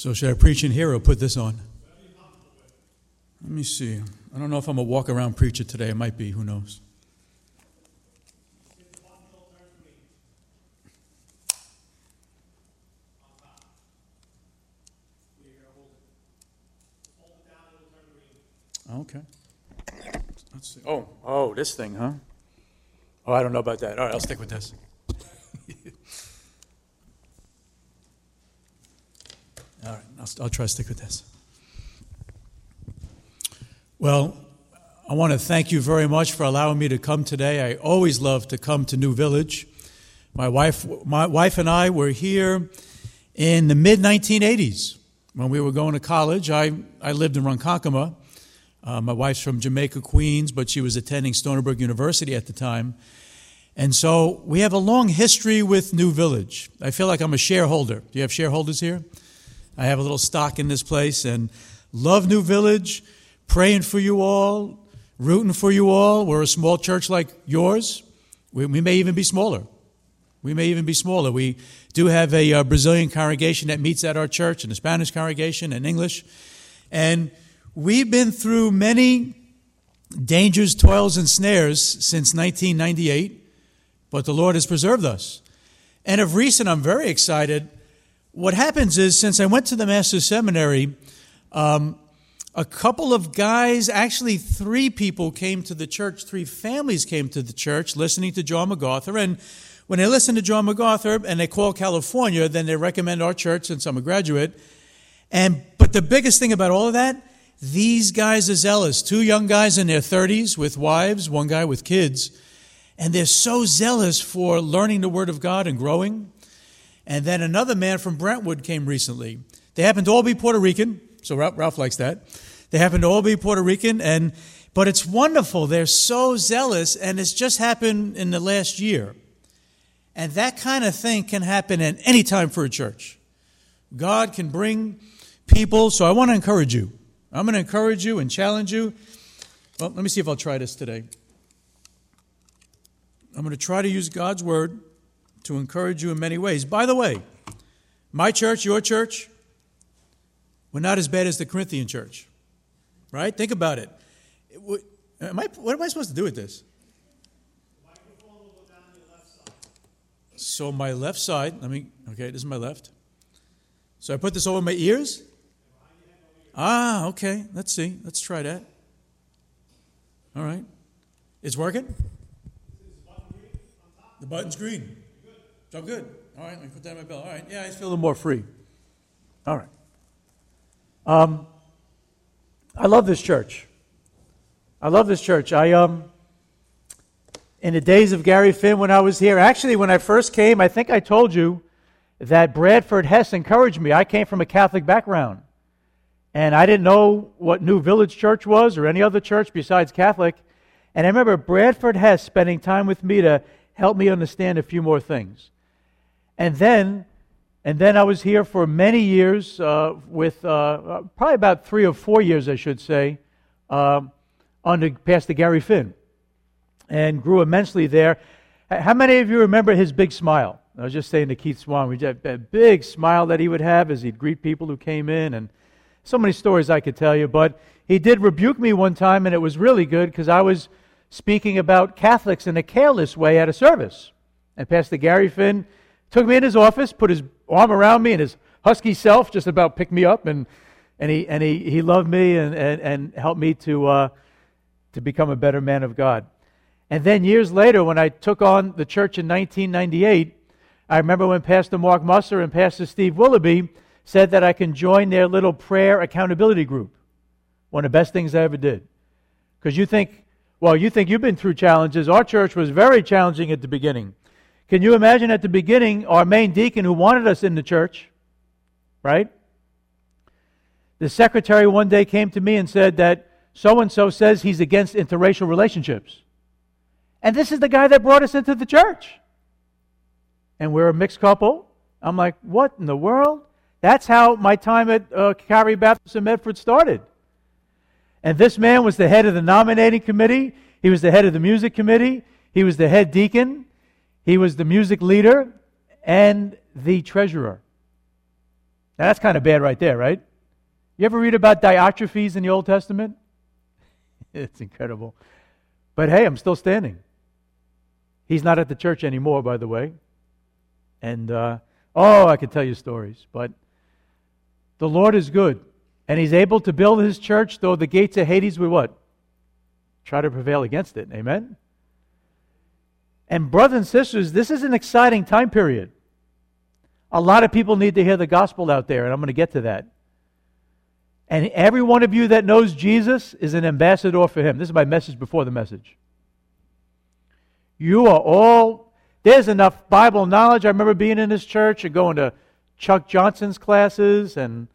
So, should I preach in here or put this on? Let me see. I don't know if I'm a walk around preacher today. I might be. Who knows? Okay. Let's see. Oh, oh, this thing, huh? Oh, I don't know about that. All right, I'll stick with this. All right, I'll, I'll try to stick with this. Well, I want to thank you very much for allowing me to come today. I always love to come to New Village. My wife, my wife and I were here in the mid 1980s when we were going to college. I, I lived in Ronkonkoma. Uh, my wife's from Jamaica, Queens, but she was attending Stony Brook University at the time. And so we have a long history with New Village. I feel like I'm a shareholder. Do you have shareholders here? I have a little stock in this place and love New Village, praying for you all, rooting for you all. We're a small church like yours. We, we may even be smaller. We may even be smaller. We do have a uh, Brazilian congregation that meets at our church, and a Spanish congregation, and English. And we've been through many dangers, toils, and snares since 1998, but the Lord has preserved us. And of recent, I'm very excited what happens is, since I went to the Master's Seminary, um, a couple of guys, actually three people came to the church, three families came to the church listening to John MacArthur. And when they listen to John MacArthur and they call California, then they recommend our church since I'm a graduate. And, but the biggest thing about all of that, these guys are zealous. Two young guys in their 30s with wives, one guy with kids. And they're so zealous for learning the Word of God and growing. And then another man from Brentwood came recently. They happen to all be Puerto Rican, so Ralph, Ralph likes that. They happen to all be Puerto Rican, and but it's wonderful. They're so zealous, and it's just happened in the last year. And that kind of thing can happen at any time for a church. God can bring people, so I want to encourage you. I'm going to encourage you and challenge you. Well, let me see if I'll try this today. I'm going to try to use God's word to encourage you in many ways. By the way, my church, your church, we're not as bad as the Corinthian church, right? Think about it. Am I, what am I supposed to do with this? So my left side, let me, okay, this is my left. So I put this over my ears? Ah, okay. Let's see. Let's try that. All right. It's working? The button's green. So good. All right, let me put that in my belt. All right, yeah, I feel a little more free. All right. Um, I love this church. I love this church. I um, in the days of Gary Finn when I was here, actually, when I first came, I think I told you that Bradford Hess encouraged me. I came from a Catholic background, and I didn't know what New Village Church was or any other church besides Catholic. And I remember Bradford Hess spending time with me to help me understand a few more things. And then, and then I was here for many years, uh, with uh, probably about three or four years, I should say, uh, under Pastor Gary Finn, and grew immensely there. How many of you remember his big smile? I was just saying to Keith Swan, we had a big smile that he would have as he'd greet people who came in, and so many stories I could tell you. But he did rebuke me one time, and it was really good because I was speaking about Catholics in a careless way at a service. And Pastor Gary Finn took me in his office, put his arm around me, and his husky self just about picked me up, and, and, he, and he, he loved me and, and, and helped me to, uh, to become a better man of God. And then years later, when I took on the church in 1998, I remember when Pastor Mark Musser and Pastor Steve Willoughby said that I can join their little prayer accountability group. One of the best things I ever did. Because you think, well, you think you've been through challenges. Our church was very challenging at the beginning. Can you imagine at the beginning our main deacon who wanted us in the church, right? The secretary one day came to me and said that so and so says he's against interracial relationships. And this is the guy that brought us into the church. And we're a mixed couple. I'm like, what in the world? That's how my time at uh, Calvary Baptist in Medford started. And this man was the head of the nominating committee. He was the head of the music committee. He was the head deacon. He was the music leader and the treasurer. Now, that's kind of bad right there, right? You ever read about Diotrephes in the Old Testament? it's incredible. But hey, I'm still standing. He's not at the church anymore, by the way. And, uh, oh, I could tell you stories. But the Lord is good. And He's able to build His church, though the gates of Hades would what? Try to prevail against it. Amen? And, brothers and sisters, this is an exciting time period. A lot of people need to hear the gospel out there, and I'm going to get to that. And every one of you that knows Jesus is an ambassador for him. This is my message before the message. You are all, there's enough Bible knowledge. I remember being in this church and going to Chuck Johnson's classes, and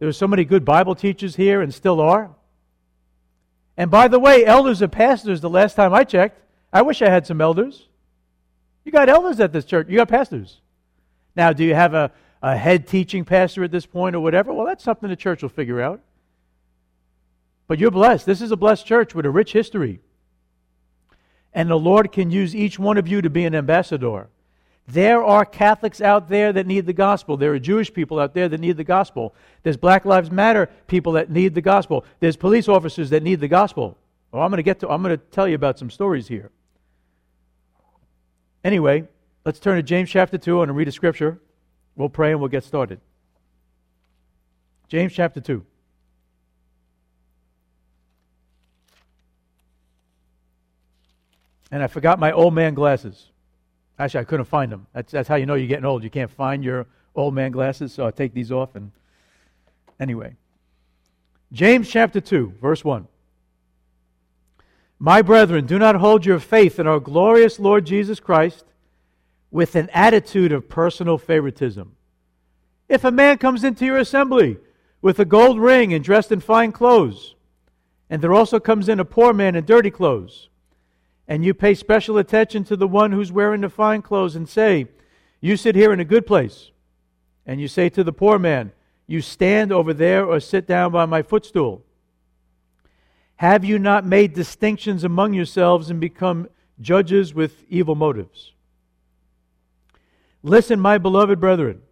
there were so many good Bible teachers here and still are. And by the way, elders and pastors, the last time I checked, I wish I had some elders. You got elders at this church, you got pastors. Now, do you have a a head teaching pastor at this point or whatever, well, that's something the church will figure out. But you're blessed. This is a blessed church with a rich history. And the Lord can use each one of you to be an ambassador. There are Catholics out there that need the gospel. There are Jewish people out there that need the gospel. There's Black Lives Matter people that need the gospel. There's police officers that need the gospel. Well, I'm going to get to I'm going to tell you about some stories here. Anyway, let's turn to James chapter 2 and read a scripture. We'll pray and we'll get started. James chapter 2. And I forgot my old man glasses. Actually, I couldn't find them. That's, that's how you know you're getting old. You can't find your old man glasses, so I take these off. And anyway, James chapter 2, verse 1. My brethren, do not hold your faith in our glorious Lord Jesus Christ with an attitude of personal favoritism. If a man comes into your assembly with a gold ring and dressed in fine clothes, and there also comes in a poor man in dirty clothes, and you pay special attention to the one who's wearing the fine clothes and say, You sit here in a good place, and you say to the poor man, You stand over there or sit down by my footstool. Have you not made distinctions among yourselves and become judges with evil motives? Listen, my beloved brethren.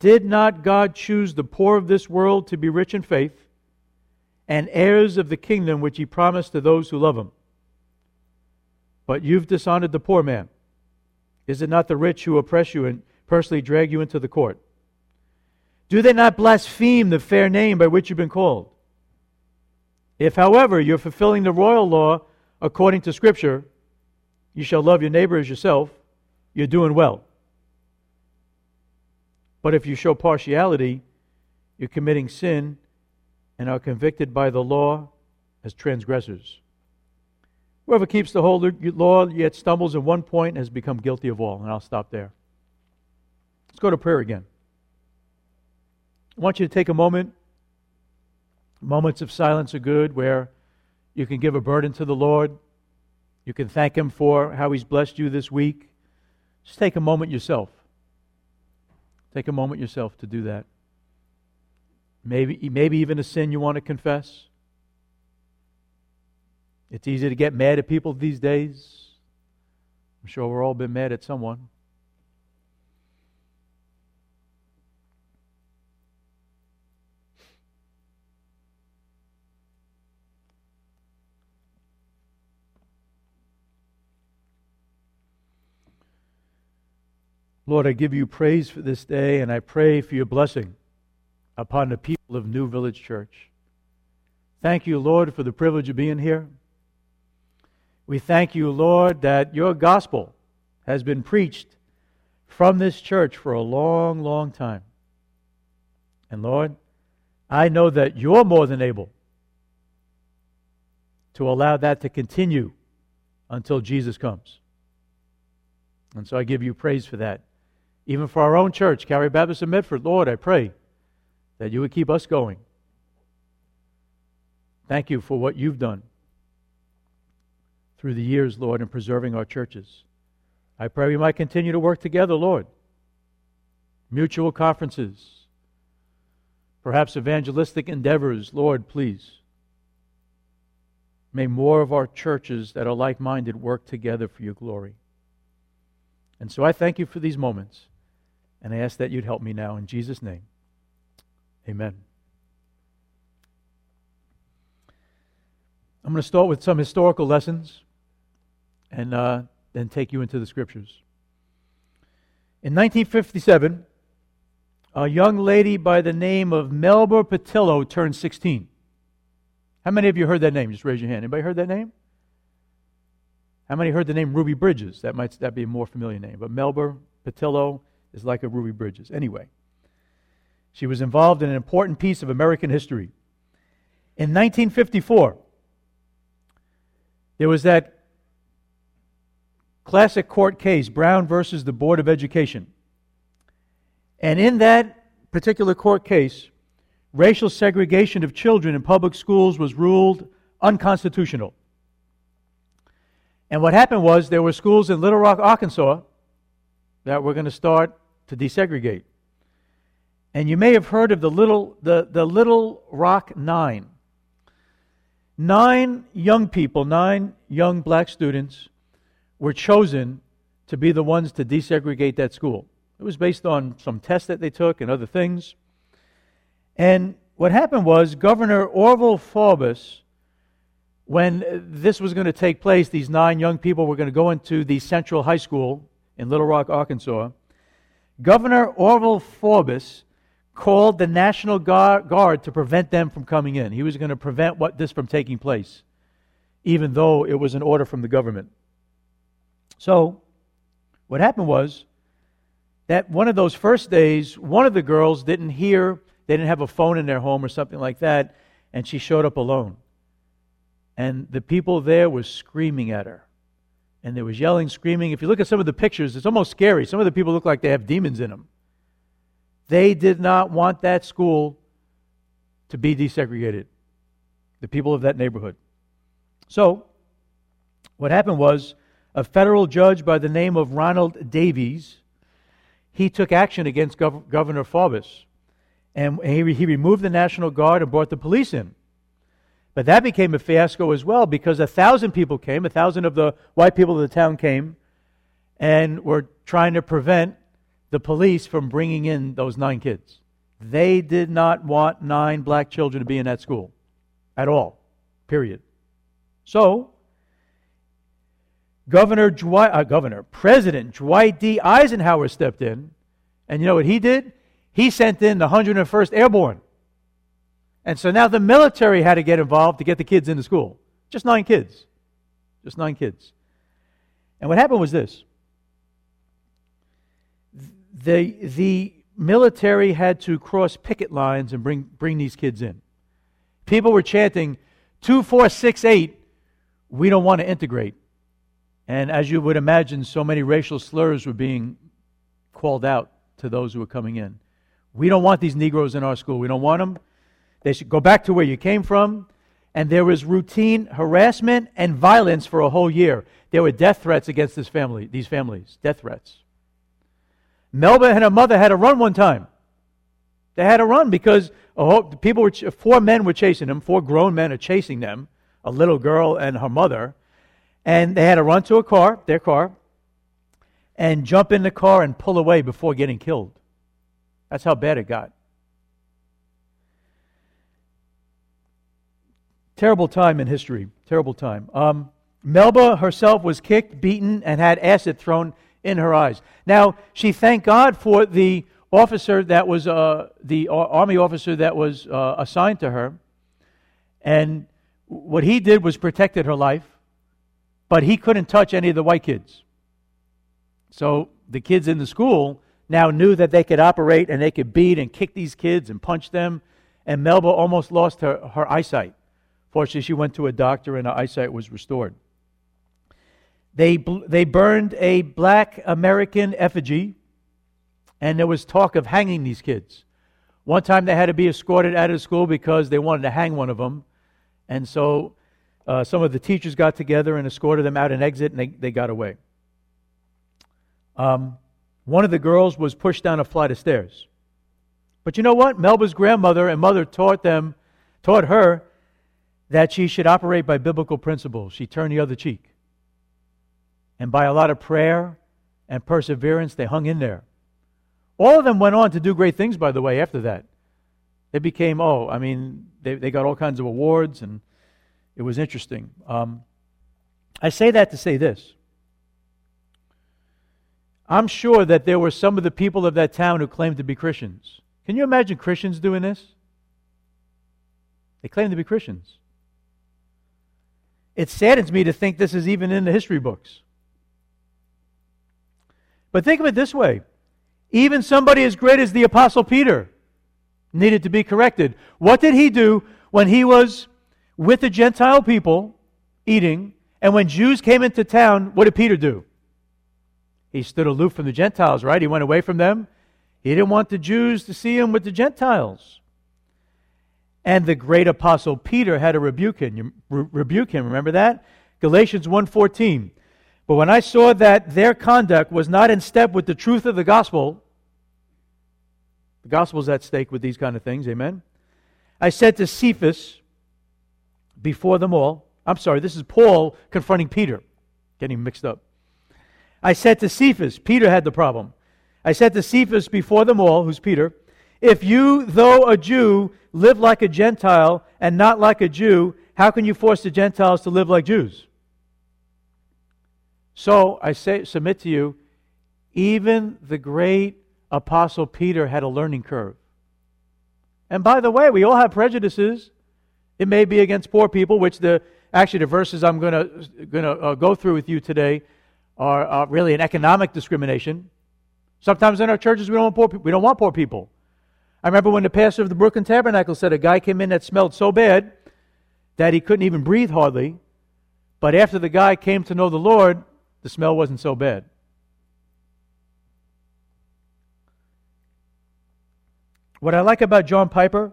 Did not God choose the poor of this world to be rich in faith and heirs of the kingdom which he promised to those who love him? But you've dishonored the poor man. Is it not the rich who oppress you and personally drag you into the court? Do they not blaspheme the fair name by which you've been called? If, however, you're fulfilling the royal law according to Scripture, you shall love your neighbor as yourself, you're doing well. But if you show partiality, you're committing sin and are convicted by the law as transgressors. Whoever keeps the whole law yet stumbles at one point has become guilty of all. And I'll stop there. Let's go to prayer again. I want you to take a moment. Moments of silence are good where you can give a burden to the Lord. You can thank Him for how He's blessed you this week. Just take a moment yourself. Take a moment yourself to do that. Maybe, maybe even a sin you want to confess. It's easy to get mad at people these days. I'm sure we've all been mad at someone. Lord, I give you praise for this day, and I pray for your blessing upon the people of New Village Church. Thank you, Lord, for the privilege of being here. We thank you, Lord, that your gospel has been preached from this church for a long, long time. And Lord, I know that you're more than able to allow that to continue until Jesus comes. And so I give you praise for that even for our own church, Calvary Baptist in Medford. Lord, I pray that you would keep us going. Thank you for what you've done through the years, Lord, in preserving our churches. I pray we might continue to work together, Lord. Mutual conferences, perhaps evangelistic endeavors, Lord, please. May more of our churches that are like minded work together for your glory. And so I thank you for these moments. And I ask that you'd help me now in Jesus' name. Amen. I'm going to start with some historical lessons and uh, then take you into the scriptures. In 1957, a young lady by the name of Melba Pattillo turned 16. How many of you heard that name? Just raise your hand. Anybody heard that name? How many heard the name Ruby Bridges? That might that be a more familiar name. But Melba Pattillo is like a Ruby Bridges. Anyway, she was involved in an important piece of American history. In 1954, there was that classic court case, Brown versus the Board of Education. And in that particular court case, racial segregation of children in public schools was ruled unconstitutional. And what happened was there were schools in Little Rock, Arkansas that were going to start to desegregate. And you may have heard of the Little, the, the Little Rock Nine. Nine young people, nine young black students, were chosen to be the ones to desegregate that school. It was based on some tests that they took and other things. And what happened was Governor Orval Faubus, when this was going to take place, these nine young people were going to go into the Central High School in Little Rock, Arkansas. Governor Orval Faubus called the National Guard to prevent them from coming in. He was going to prevent what, this from taking place, even though it was an order from the government. So, what happened was that one of those first days, one of the girls didn't hear, they didn't have a phone in their home or something like that, and she showed up alone. And the people there were screaming at her. And there was yelling, screaming. If you look at some of the pictures, it's almost scary. Some of the people look like they have demons in them. They did not want that school to be desegregated, the people of that neighborhood. So, what happened was a federal judge by the name of Ronald Davies he took action against Gov- Governor Faubus. And he, he removed the National Guard and brought the police in. But that became a fiasco as well because a thousand people came, a thousand of the white people of the town came, and were trying to prevent the police from bringing in those nine kids. They did not want nine black children to be in that school at all, period. So, Governor Dwight, uh, Governor, President Dwight D. Eisenhower stepped in, and you know what he did? He sent in the 101st Airborne. And so now the military had to get involved to get the kids into school. Just nine kids. Just nine kids. And what happened was this the, the military had to cross picket lines and bring, bring these kids in. People were chanting, 2468, we don't want to integrate. And as you would imagine, so many racial slurs were being called out to those who were coming in. We don't want these Negroes in our school. We don't want them. They should go back to where you came from. And there was routine harassment and violence for a whole year. There were death threats against this family, these families, death threats. Melba and her mother had to run one time. They had to run because oh, people were, four men were chasing them. Four grown men are chasing them. A little girl and her mother. And they had to run to a car, their car, and jump in the car and pull away before getting killed. That's how bad it got. Terrible time in history. Terrible time. Um, Melba herself was kicked, beaten, and had acid thrown in her eyes. Now, she thanked God for the officer that was, uh, the army officer that was uh, assigned to her. And what he did was protected her life but he couldn't touch any of the white kids. So the kids in the school now knew that they could operate and they could beat and kick these kids and punch them. And Melba almost lost her, her eyesight. Fortunately, she went to a doctor and her eyesight was restored. They, they burned a black American effigy, and there was talk of hanging these kids. One time they had to be escorted out of school because they wanted to hang one of them. And so uh, some of the teachers got together and escorted them out an exit, and they, they got away. Um, one of the girls was pushed down a flight of stairs. But you know what? Melba's grandmother and mother taught them, taught her that she should operate by biblical principles. She turned the other cheek. And by a lot of prayer and perseverance, they hung in there. All of them went on to do great things, by the way, after that. They became, oh, I mean, they, they got all kinds of awards, and it was interesting. Um, I say that to say this. I'm sure that there were some of the people of that town who claimed to be Christians. Can you imagine Christians doing this? They claim to be Christians. It saddens me to think this is even in the history books. But think of it this way even somebody as great as the Apostle Peter needed to be corrected. What did he do when he was with the Gentile people eating, and when Jews came into town? What did Peter do? He stood aloof from the Gentiles, right? He went away from them. He didn't want the Jews to see him with the Gentiles. And the great apostle Peter had to rebuke him. Re- rebuke him. Remember that? Galatians 1:14. But when I saw that their conduct was not in step with the truth of the gospel, the gospel is at stake with these kind of things, amen? I said to Cephas before them all, I'm sorry, this is Paul confronting Peter, getting mixed up. I said to Cephas, Peter had the problem. I said to Cephas before them all, who's Peter, if you, though a Jew, live like a Gentile and not like a Jew, how can you force the Gentiles to live like Jews? So I say, submit to you, even the great Apostle Peter had a learning curve. And by the way, we all have prejudices. It may be against poor people, which the actually the verses I'm going to going to uh, go through with you today are uh, really an economic discrimination. Sometimes in our churches we don't want poor people. We don't want poor people. I remember when the pastor of the Brooklyn Tabernacle said a guy came in that smelled so bad that he couldn't even breathe hardly. But after the guy came to know the Lord, the smell wasn't so bad. What I like about John Piper,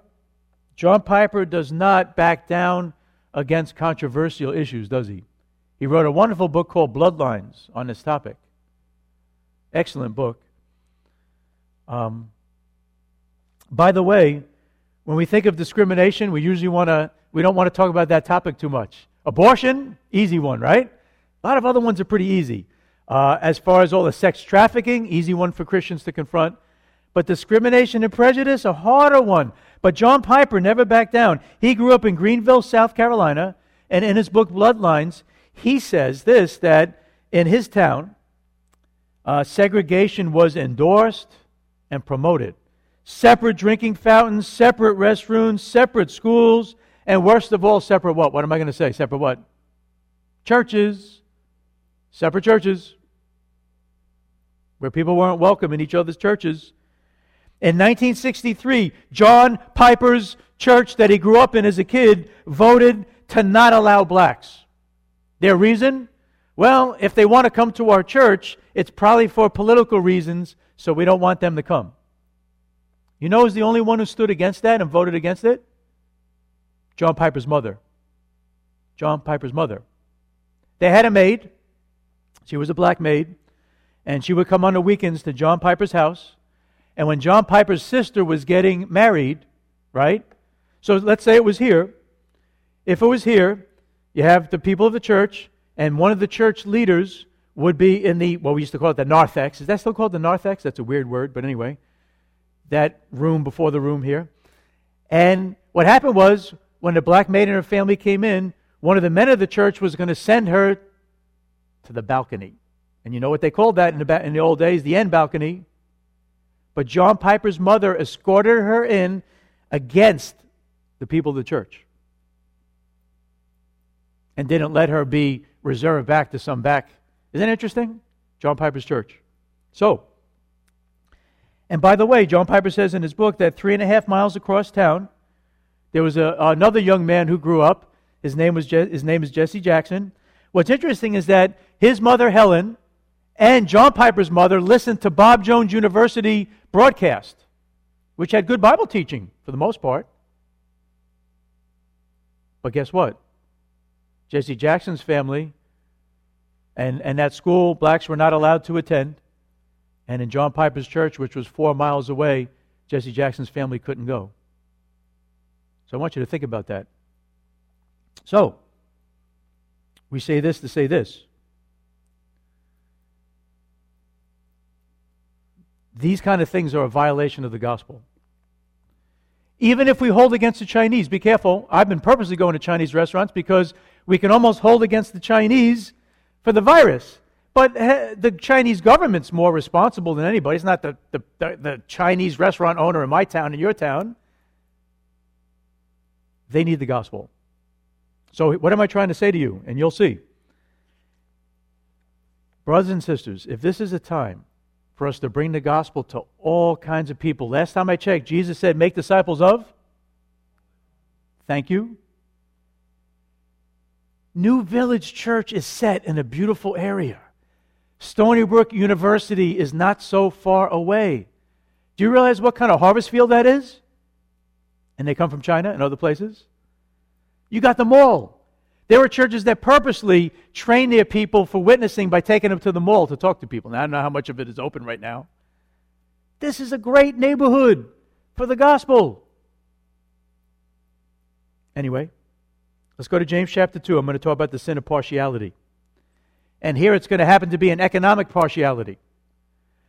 John Piper does not back down against controversial issues, does he? He wrote a wonderful book called Bloodlines on this topic. Excellent book. Um, by the way, when we think of discrimination, we usually want to we don't want to talk about that topic too much. Abortion, easy one, right? A lot of other ones are pretty easy. Uh, as far as all the sex trafficking, easy one for Christians to confront. But discrimination and prejudice, a harder one. But John Piper never backed down. He grew up in Greenville, South Carolina, and in his book Bloodlines, he says this that in his town, uh, segregation was endorsed and promoted separate drinking fountains, separate restrooms, separate schools, and worst of all, separate what? What am I going to say? Separate what? Churches. Separate churches. Where people weren't welcome in each other's churches. In 1963, John Piper's church that he grew up in as a kid voted to not allow blacks. Their reason? Well, if they want to come to our church, it's probably for political reasons, so we don't want them to come. You know who's the only one who stood against that and voted against it? John Piper's mother. John Piper's mother. They had a maid. She was a black maid. And she would come on the weekends to John Piper's house. And when John Piper's sister was getting married, right? So let's say it was here. If it was here, you have the people of the church, and one of the church leaders would be in the, what we used to call it the narthex. Is that still called the narthex? That's a weird word, but anyway that room before the room here. And what happened was, when the black maid and her family came in, one of the men of the church was going to send her to the balcony. And you know what they called that in the, in the old days? The end balcony. But John Piper's mother escorted her in against the people of the church and didn't let her be reserved back to some back. Isn't that interesting? John Piper's church. So, and by the way, John Piper says in his book that three and a half miles across town, there was a, another young man who grew up. His name, was Je- his name is Jesse Jackson. What's interesting is that his mother, Helen, and John Piper's mother listened to Bob Jones University broadcast, which had good Bible teaching for the most part. But guess what? Jesse Jackson's family and, and that school, blacks were not allowed to attend. And in John Piper's church, which was four miles away, Jesse Jackson's family couldn't go. So I want you to think about that. So, we say this to say this. these kind of things are a violation of the gospel. Even if we hold against the Chinese, be careful. I've been purposely going to Chinese restaurants because we can almost hold against the Chinese for the virus. But the Chinese government's more responsible than anybody. It's not the, the, the Chinese restaurant owner in my town, in your town. They need the gospel. So, what am I trying to say to you? And you'll see. Brothers and sisters, if this is a time for us to bring the gospel to all kinds of people, last time I checked, Jesus said, Make disciples of. Thank you. New Village Church is set in a beautiful area. Stony Brook University is not so far away. Do you realize what kind of harvest field that is? And they come from China and other places? You got them all. There were churches that purposely train their people for witnessing by taking them to the mall to talk to people. Now, I don't know how much of it is open right now. This is a great neighborhood for the gospel. Anyway, let's go to James chapter 2. I'm going to talk about the sin of partiality. And here it's going to happen to be an economic partiality.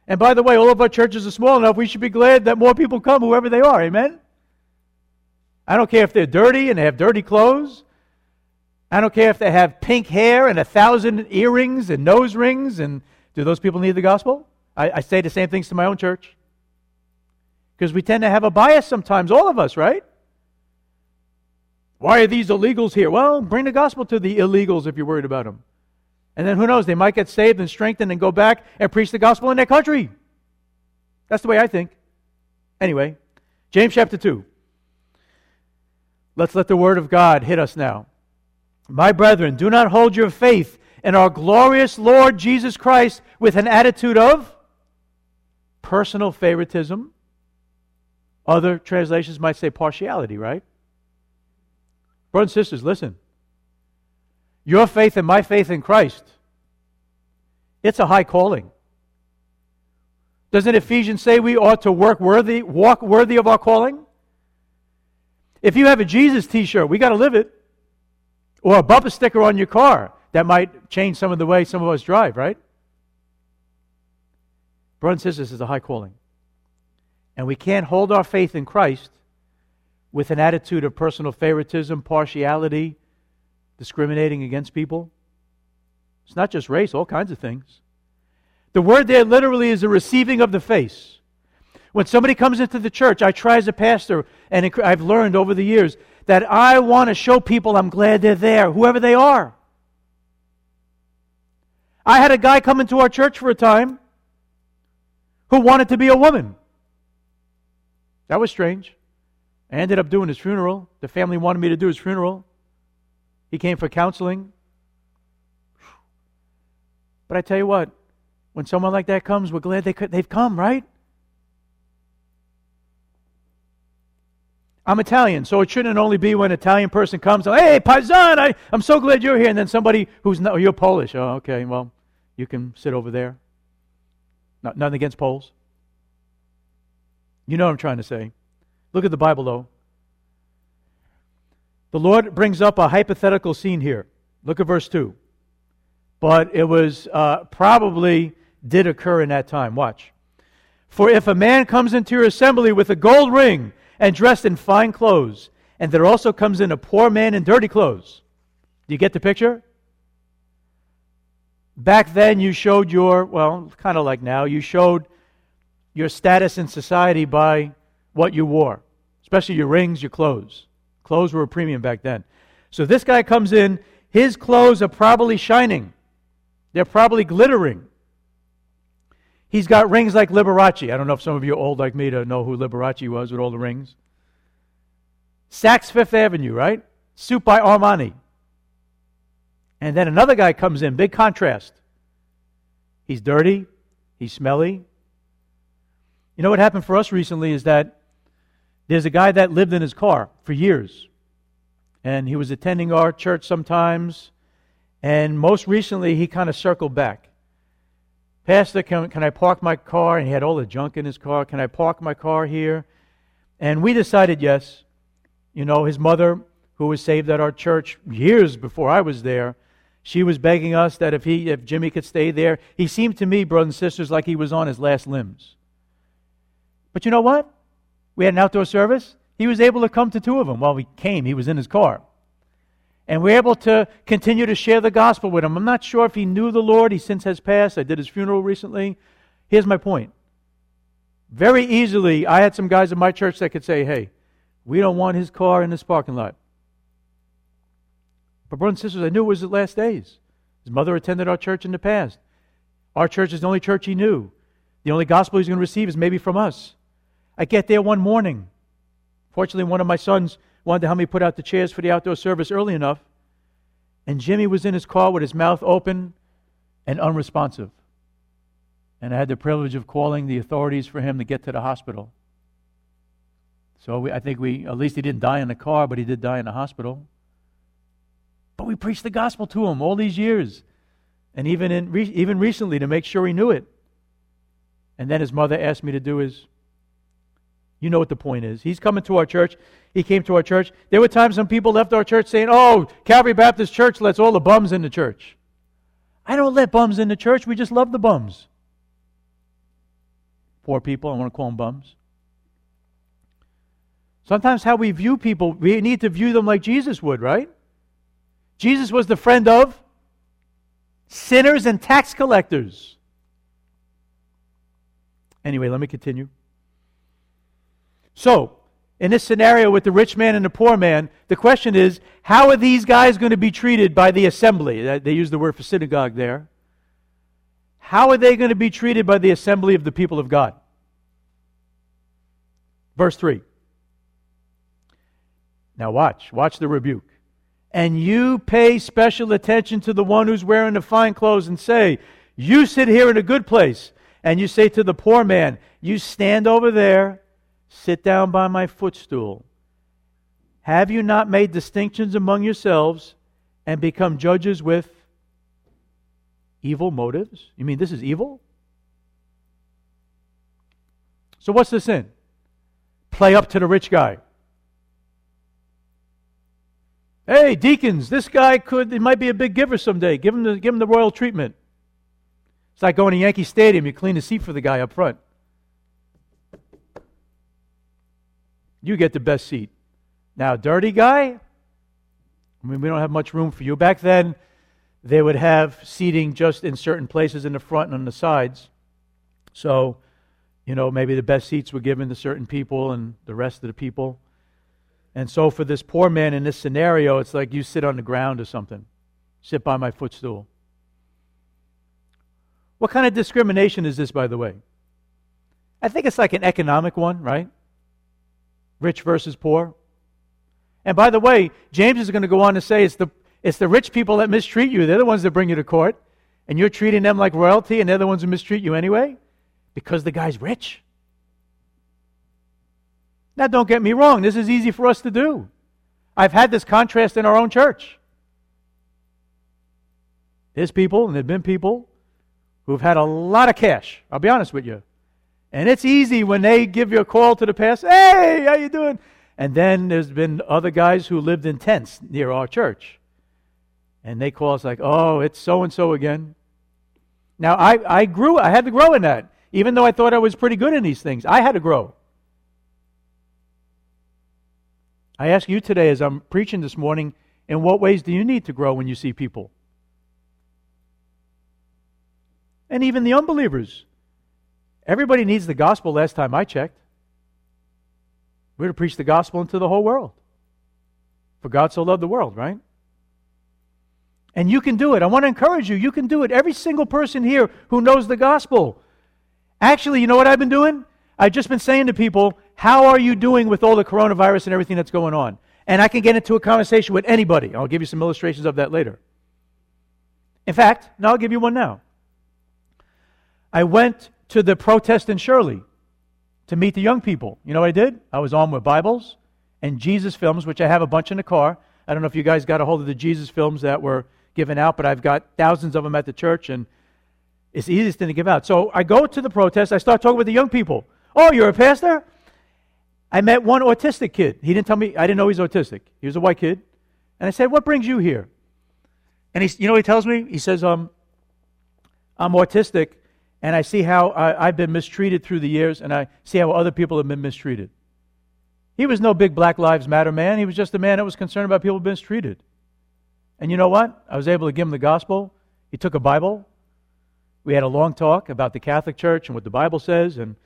And by the way, all of our churches are small enough, we should be glad that more people come, whoever they are. Amen? I don't care if they're dirty and they have dirty clothes. I don't care if they have pink hair and a thousand earrings and nose rings. And do those people need the gospel? I, I say the same things to my own church. Because we tend to have a bias sometimes, all of us, right? Why are these illegals here? Well, bring the gospel to the illegals if you're worried about them. And then who knows, they might get saved and strengthened and go back and preach the gospel in their country. That's the way I think. Anyway, James chapter 2. Let's let the word of God hit us now. My brethren, do not hold your faith in our glorious Lord Jesus Christ with an attitude of personal favoritism. Other translations might say partiality, right? Brothers and sisters, listen. Your faith and my faith in Christ, it's a high calling. Doesn't Ephesians say we ought to work worthy, walk worthy of our calling? If you have a Jesus t shirt, we got to live it or a bumper sticker on your car that might change some of the way some of us drive, right? Brothers and sisters, this is a high calling. And we can't hold our faith in Christ with an attitude of personal favoritism, partiality, discriminating against people. It's not just race, all kinds of things. The word there literally is a receiving of the face. When somebody comes into the church, I try as a pastor, and I've learned over the years that I want to show people I'm glad they're there, whoever they are. I had a guy come into our church for a time who wanted to be a woman. That was strange. I ended up doing his funeral. The family wanted me to do his funeral. He came for counseling. But I tell you what, when someone like that comes, we're glad they could, they've come, right? I'm Italian, so it shouldn't only be when an Italian person comes, oh, hey, Paisan, I, I'm so glad you're here. And then somebody who's not, oh, you're Polish. Oh, okay, well, you can sit over there. Not, nothing against Poles. You know what I'm trying to say. Look at the Bible, though. The Lord brings up a hypothetical scene here. Look at verse 2. But it was uh, probably did occur in that time. Watch. For if a man comes into your assembly with a gold ring, and dressed in fine clothes, and there also comes in a poor man in dirty clothes. Do you get the picture? Back then, you showed your, well, kind of like now, you showed your status in society by what you wore, especially your rings, your clothes. Clothes were a premium back then. So this guy comes in, his clothes are probably shining, they're probably glittering. He's got rings like Liberace. I don't know if some of you are old like me to know who Liberace was with all the rings. Saks Fifth Avenue, right? Suit by Armani. And then another guy comes in, big contrast. He's dirty, he's smelly. You know what happened for us recently is that there's a guy that lived in his car for years. And he was attending our church sometimes. And most recently, he kind of circled back. Pastor, can, can I park my car? And he had all the junk in his car. Can I park my car here? And we decided yes. You know, his mother, who was saved at our church years before I was there, she was begging us that if he, if Jimmy could stay there, he seemed to me, brothers and sisters, like he was on his last limbs. But you know what? We had an outdoor service. He was able to come to two of them. While we came, he was in his car. And we are able to continue to share the gospel with him. I'm not sure if he knew the Lord. He since has passed. I did his funeral recently. Here's my point. Very easily, I had some guys in my church that could say, hey, we don't want his car in this parking lot. But, brothers and sisters, I knew it was his last days. His mother attended our church in the past. Our church is the only church he knew. The only gospel he's going to receive is maybe from us. I get there one morning. Fortunately, one of my sons wanted to help me put out the chairs for the outdoor service early enough. And Jimmy was in his car with his mouth open and unresponsive. And I had the privilege of calling the authorities for him to get to the hospital. So we, I think we, at least he didn't die in the car, but he did die in the hospital. But we preached the gospel to him all these years, and even, in, even recently to make sure he knew it. And then his mother asked me to do his. You know what the point is. He's coming to our church. He came to our church. There were times when people left our church saying, Oh, Calvary Baptist Church lets all the bums in the church. I don't let bums in the church. We just love the bums. Poor people, I want to call them bums. Sometimes how we view people, we need to view them like Jesus would, right? Jesus was the friend of sinners and tax collectors. Anyway, let me continue. So, in this scenario with the rich man and the poor man, the question is how are these guys going to be treated by the assembly? Uh, they use the word for synagogue there. How are they going to be treated by the assembly of the people of God? Verse 3. Now, watch. Watch the rebuke and you pay special attention to the one who's wearing the fine clothes and say, You sit here in a good place. And you say to the poor man, You stand over there, sit down by my footstool. Have you not made distinctions among yourselves and become judges with evil motives? You mean this is evil? So, what's the sin? Play up to the rich guy. Hey, deacons, this guy could, he might be a big giver someday. Give him the, give him the royal treatment. It's like going to Yankee Stadium, you clean the seat for the guy up front. You get the best seat. Now, dirty guy, I mean, we don't have much room for you. Back then, they would have seating just in certain places in the front and on the sides. So, you know, maybe the best seats were given to certain people and the rest of the people. And so, for this poor man in this scenario, it's like you sit on the ground or something. Sit by my footstool. What kind of discrimination is this, by the way? I think it's like an economic one, right? Rich versus poor. And by the way, James is going to go on to say it's the, it's the rich people that mistreat you. They're the ones that bring you to court. And you're treating them like royalty, and they're the ones who mistreat you anyway because the guy's rich. Now, don't get me wrong, this is easy for us to do. I've had this contrast in our own church. There's people, and there have been people who've had a lot of cash. I'll be honest with you. And it's easy when they give you a call to the pastor, hey, how you doing? And then there's been other guys who lived in tents near our church. And they call us like, oh, it's so and so again. Now, I, I grew, I had to grow in that. Even though I thought I was pretty good in these things, I had to grow. I ask you today, as I'm preaching this morning, in what ways do you need to grow when you see people? And even the unbelievers. Everybody needs the gospel last time I checked. We're to preach the gospel into the whole world. For God so loved the world, right? And you can do it. I want to encourage you. You can do it. Every single person here who knows the gospel. Actually, you know what I've been doing? I've just been saying to people, how are you doing with all the coronavirus and everything that's going on? And I can get into a conversation with anybody. I'll give you some illustrations of that later. In fact, now I'll give you one now. I went to the protest in Shirley to meet the young people. You know what I did? I was on with Bibles and Jesus films, which I have a bunch in the car. I don't know if you guys got a hold of the Jesus films that were given out, but I've got thousands of them at the church, and it's the easiest thing to give out. So I go to the protest. I start talking with the young people. Oh, you're a pastor? I met one autistic kid. He didn't tell me, I didn't know he's autistic. He was a white kid. And I said, What brings you here? And he, you know, he tells me, he says, um, I'm autistic, and I see how I, have been mistreated through the years, and I see how other people have been mistreated. He was no big Black Lives Matter man. He was just a man that was concerned about people being mistreated. And you know what? I was able to give him the gospel. He took a Bible. We had a long talk about the Catholic Church and what the Bible says. And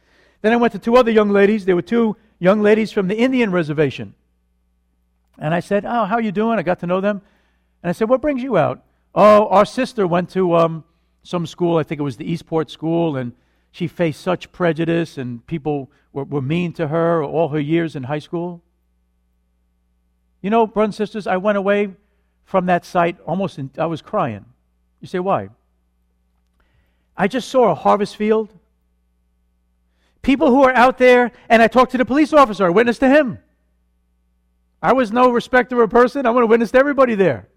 then I went to two other young ladies. There were two young ladies from the Indian reservation. And I said, Oh, how are you doing? I got to know them. And I said, What brings you out? Oh, our sister went to um, some school, I think it was the Eastport School, and she faced such prejudice, and people were, were mean to her all her years in high school. You know, brothers and sisters, I went away from that site almost, in, I was crying. You say, why? I just saw a harvest field. People who are out there, and I talked to the police officer, I witnessed to him. I was no respecter of a person. I want to witness to everybody there.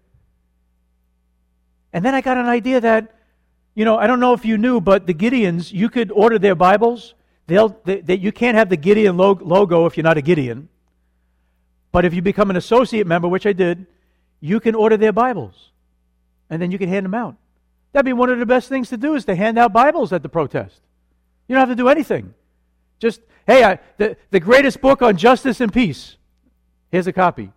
And then I got an idea that you know, I don't know if you knew, but the Gideons, you could order their Bibles. They'll, they, they, you can't have the Gideon logo if you're not a Gideon. But if you become an associate member, which I did, you can order their Bibles. And then you can hand them out. That'd be one of the best things to do is to hand out Bibles at the protest. You don't have to do anything. Just, hey, I, the, the greatest book on justice and peace. Here's a copy.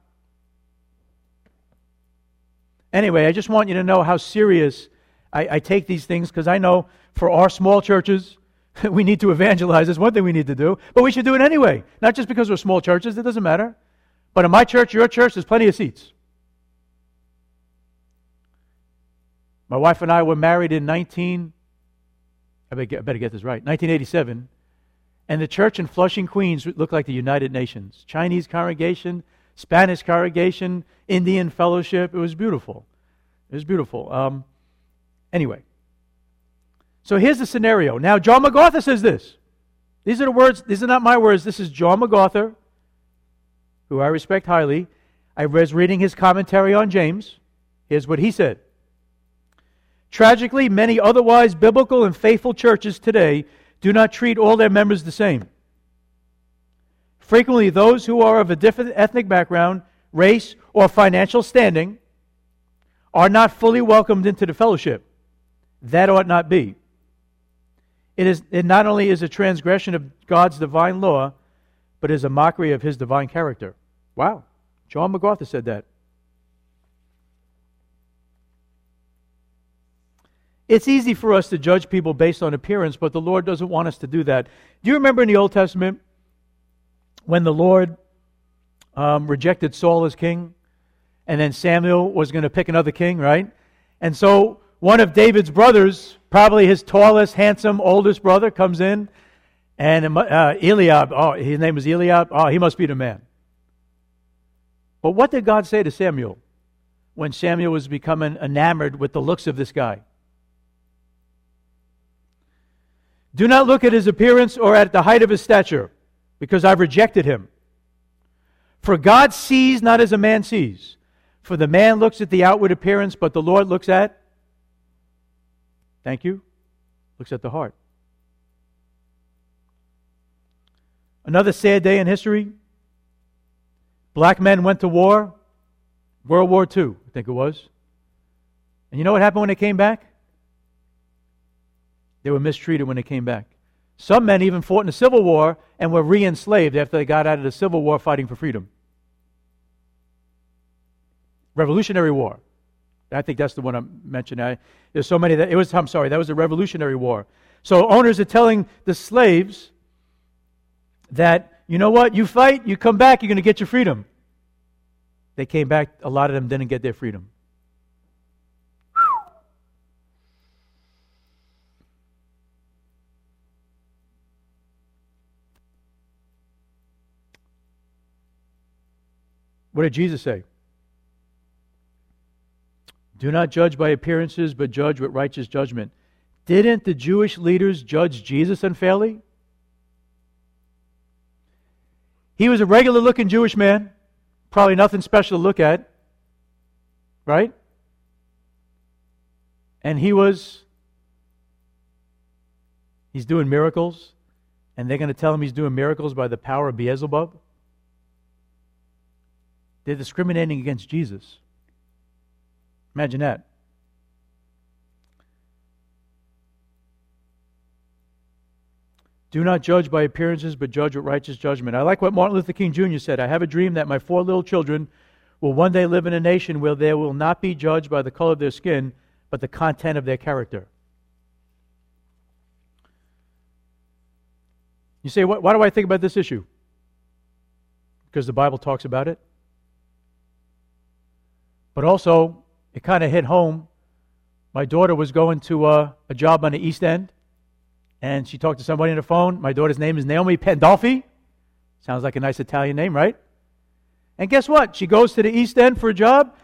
Anyway, I just want you to know how serious I, I take these things because I know for our small churches, we need to evangelize. That's one thing we need to do. But we should do it anyway. Not just because we're small churches, it doesn't matter. But in my church, your church, there's plenty of seats. My wife and I were married in 19, I better get, I better get this right, 1987. And the church in Flushing, Queens looked like the United Nations. Chinese congregation, Spanish congregation, Indian fellowship. It was beautiful. It was beautiful. Um, Anyway, so here's the scenario. Now, John MacArthur says this. These are the words, these are not my words. This is John MacArthur, who I respect highly. I was reading his commentary on James. Here's what he said Tragically, many otherwise biblical and faithful churches today do not treat all their members the same. Frequently, those who are of a different ethnic background, race, or financial standing are not fully welcomed into the fellowship. That ought not be. It, is, it not only is a transgression of God's divine law, but is a mockery of his divine character. Wow. John MacArthur said that. It's easy for us to judge people based on appearance, but the Lord doesn't want us to do that. Do you remember in the Old Testament when the Lord um, rejected Saul as king? And then Samuel was going to pick another king, right? And so one of David's brothers, probably his tallest, handsome, oldest brother, comes in, and uh, Eliab, oh, his name was Eliab, oh, he must be the man. But what did God say to Samuel when Samuel was becoming enamored with the looks of this guy? Do not look at his appearance or at the height of his stature, because I've rejected him. For God sees not as a man sees. For the man looks at the outward appearance, but the Lord looks at Thank you. Looks at the heart. Another sad day in history. Black men went to war, World War II, I think it was. And you know what happened when they came back? They were mistreated when they came back. Some men even fought in the Civil War and were re enslaved after they got out of the Civil War fighting for freedom. Revolutionary War. I think that's the one I'm mentioning. there's so many that it was. I'm sorry, that was the Revolutionary War. So owners are telling the slaves that you know what, you fight, you come back, you're going to get your freedom. They came back. A lot of them didn't get their freedom. What did Jesus say? Do not judge by appearances, but judge with righteous judgment. Didn't the Jewish leaders judge Jesus unfairly? He was a regular looking Jewish man, probably nothing special to look at, right? And he was, he's doing miracles, and they're going to tell him he's doing miracles by the power of Beelzebub. They're discriminating against Jesus. Imagine that. Do not judge by appearances, but judge with righteous judgment. I like what Martin Luther King Jr. said. I have a dream that my four little children will one day live in a nation where they will not be judged by the color of their skin, but the content of their character. You say, why do I think about this issue? Because the Bible talks about it. But also, it kind of hit home. My daughter was going to a, a job on the East End, and she talked to somebody on the phone. My daughter's name is Naomi Pandolfi. Sounds like a nice Italian name, right? And guess what? She goes to the East End for a job,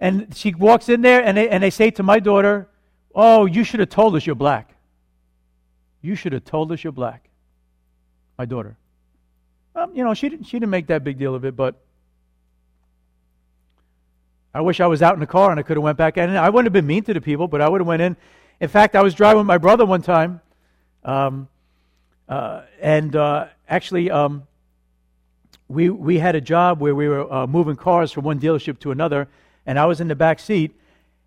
and she walks in there, and they, and they say to my daughter, Oh, you should have told us you're black. You should have told us you're black. My daughter. Um, you know, she didn't, she didn't make that big deal of it, but I wish I was out in the car and I could have went back in. I wouldn't have been mean to the people, but I would have went in. In fact, I was driving with my brother one time, um, uh, and uh, actually, um, we we had a job where we were uh, moving cars from one dealership to another, and I was in the back seat,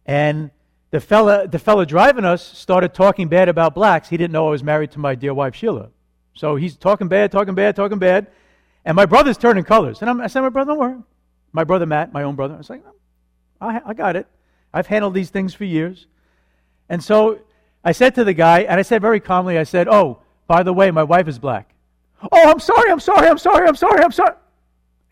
and the fella the fella driving us started talking bad about blacks. He didn't know I was married to my dear wife Sheila, so he's talking bad, talking bad, talking bad, and my brother's turning colors. And I'm, I said, "My brother, don't worry." My brother Matt, my own brother, I was like, I, I got it. I've handled these things for years. And so I said to the guy, and I said very calmly, I said, Oh, by the way, my wife is black. Oh, I'm sorry, I'm sorry, I'm sorry, I'm sorry, I'm sorry.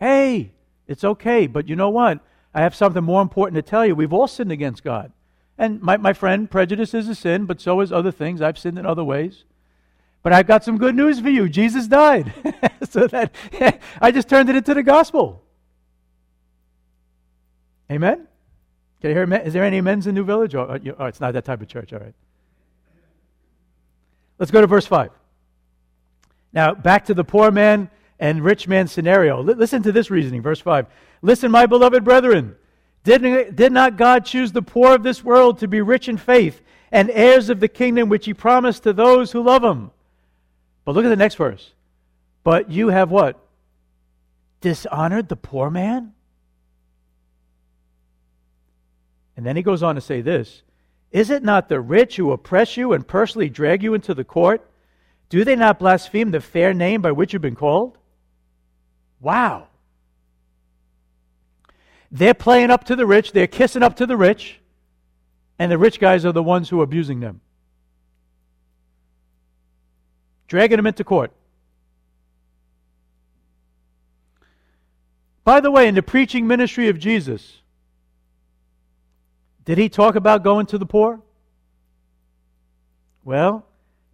Hey, it's okay, but you know what? I have something more important to tell you. We've all sinned against God. And my, my friend, prejudice is a sin, but so is other things. I've sinned in other ways. But I've got some good news for you. Jesus died. so that I just turned it into the gospel. Amen? Can you hear? Is there any men's in New Village? or uh, oh, it's not that type of church. All right. Let's go to verse 5. Now, back to the poor man and rich man scenario. L- listen to this reasoning. Verse 5. Listen, my beloved brethren. Did, did not God choose the poor of this world to be rich in faith and heirs of the kingdom which he promised to those who love him? But look at the next verse. But you have what? Dishonored the poor man? And then he goes on to say this Is it not the rich who oppress you and personally drag you into the court? Do they not blaspheme the fair name by which you've been called? Wow. They're playing up to the rich, they're kissing up to the rich, and the rich guys are the ones who are abusing them, dragging them into court. By the way, in the preaching ministry of Jesus, did he talk about going to the poor? Well,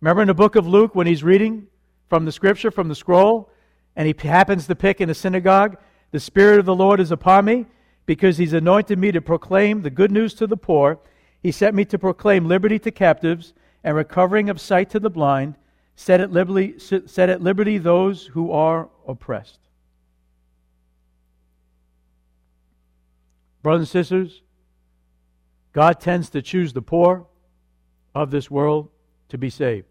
remember in the book of Luke when he's reading from the scripture, from the scroll, and he happens to pick in a synagogue, the Spirit of the Lord is upon me because he's anointed me to proclaim the good news to the poor. He sent me to proclaim liberty to captives and recovering of sight to the blind, set at liberty, set at liberty those who are oppressed. Brothers and sisters, God tends to choose the poor of this world to be saved.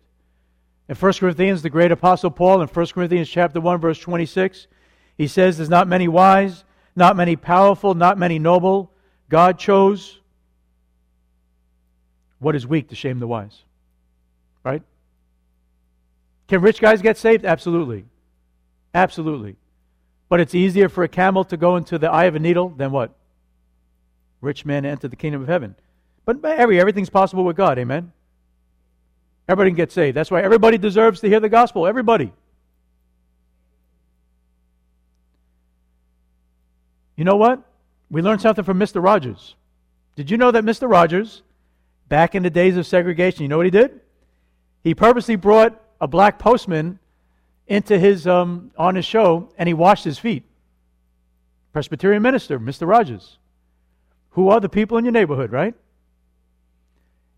In 1 Corinthians, the great apostle Paul, in 1 Corinthians chapter 1, verse 26, he says, There's not many wise, not many powerful, not many noble. God chose what is weak to shame the wise. Right? Can rich guys get saved? Absolutely. Absolutely. But it's easier for a camel to go into the eye of a needle than what? Rich man enter the kingdom of heaven. But every, everything's possible with God, amen? Everybody can get saved. That's why everybody deserves to hear the gospel. Everybody. You know what? We learned something from Mr. Rogers. Did you know that Mr. Rogers, back in the days of segregation, you know what he did? He purposely brought a black postman into his um, on his show and he washed his feet. Presbyterian minister, Mr. Rogers who are the people in your neighborhood, right?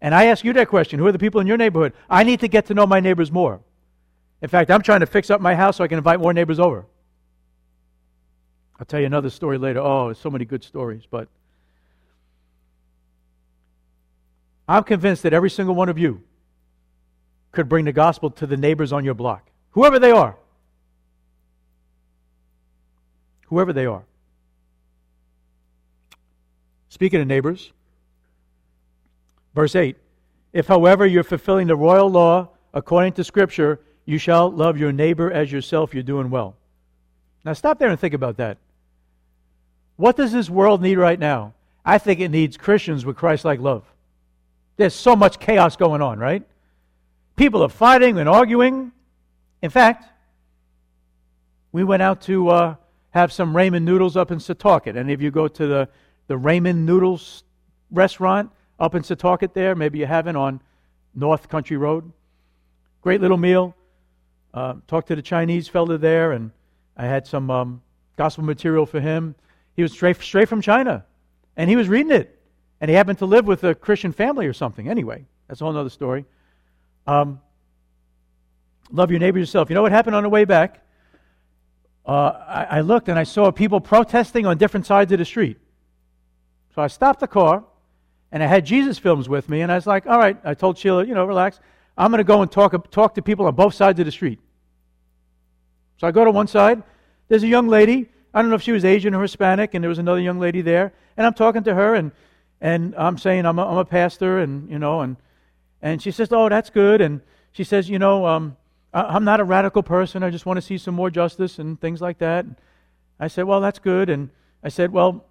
And I ask you that question who are the people in your neighborhood? I need to get to know my neighbors more. In fact, I'm trying to fix up my house so I can invite more neighbors over. I'll tell you another story later. Oh, so many good stories, but I'm convinced that every single one of you could bring the gospel to the neighbors on your block, whoever they are. Whoever they are. Speaking of neighbors, verse 8 If, however, you're fulfilling the royal law according to Scripture, You shall love your neighbor as yourself. You're doing well. Now stop there and think about that. What does this world need right now? I think it needs Christians with Christ like love. There's so much chaos going on, right? People are fighting and arguing. In fact, we went out to uh, have some ramen noodles up in Setauket. Any of you go to the, the ramen noodles restaurant up in Setauket there? Maybe you haven't on North Country Road. Great little meal. Uh, talked to the Chinese fella there, and I had some um, gospel material for him. He was straight, straight from China, and he was reading it. And he happened to live with a Christian family or something. Anyway, that's a whole other story. Um, love your neighbor yourself. You know what happened on the way back? Uh, I, I looked and I saw people protesting on different sides of the street. So I stopped the car, and I had Jesus films with me, and I was like, all right, I told Sheila, you know, relax. I'm going to go and talk, talk to people on both sides of the street. So I go to one side. There's a young lady. I don't know if she was Asian or Hispanic, and there was another young lady there. And I'm talking to her, and, and I'm saying I'm a, I'm a pastor, and, you know, and, and she says, oh, that's good. And she says, you know, um, I'm not a radical person. I just want to see some more justice and things like that. I said, well, that's good. And I said, well,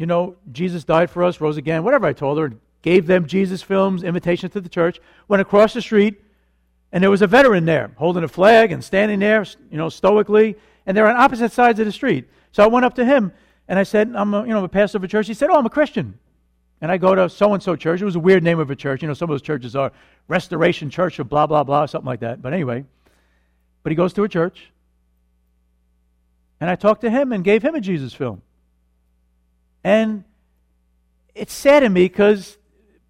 you know, Jesus died for us, rose again, whatever I told her, gave them Jesus films, invitation to the church, went across the street, and there was a veteran there holding a flag and standing there, you know, stoically, and they're on opposite sides of the street. So I went up to him and I said, I'm a, you know, a pastor of a church. He said, Oh, I'm a Christian. And I go to so and so church. It was a weird name of a church. You know, some of those churches are Restoration Church or blah, blah, blah, something like that. But anyway, but he goes to a church. And I talked to him and gave him a Jesus film. And it's sad to me because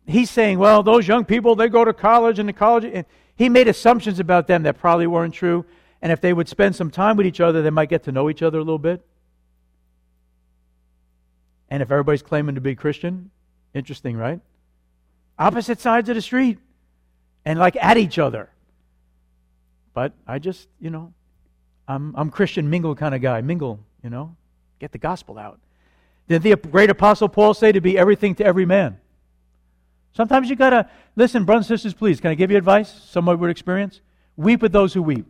he's saying, well, those young people, they go to college and the college. And he made assumptions about them that probably weren't true. And if they would spend some time with each other, they might get to know each other a little bit. And if everybody's claiming to be Christian, interesting, right? Opposite sides of the street and like at each other. But I just, you know, I'm, I'm Christian mingle kind of guy. Mingle, you know, get the gospel out. Did the great apostle Paul say to be everything to every man? Sometimes you got to listen, brothers and sisters, please. Can I give you advice? Someone would experience? Weep with those who weep.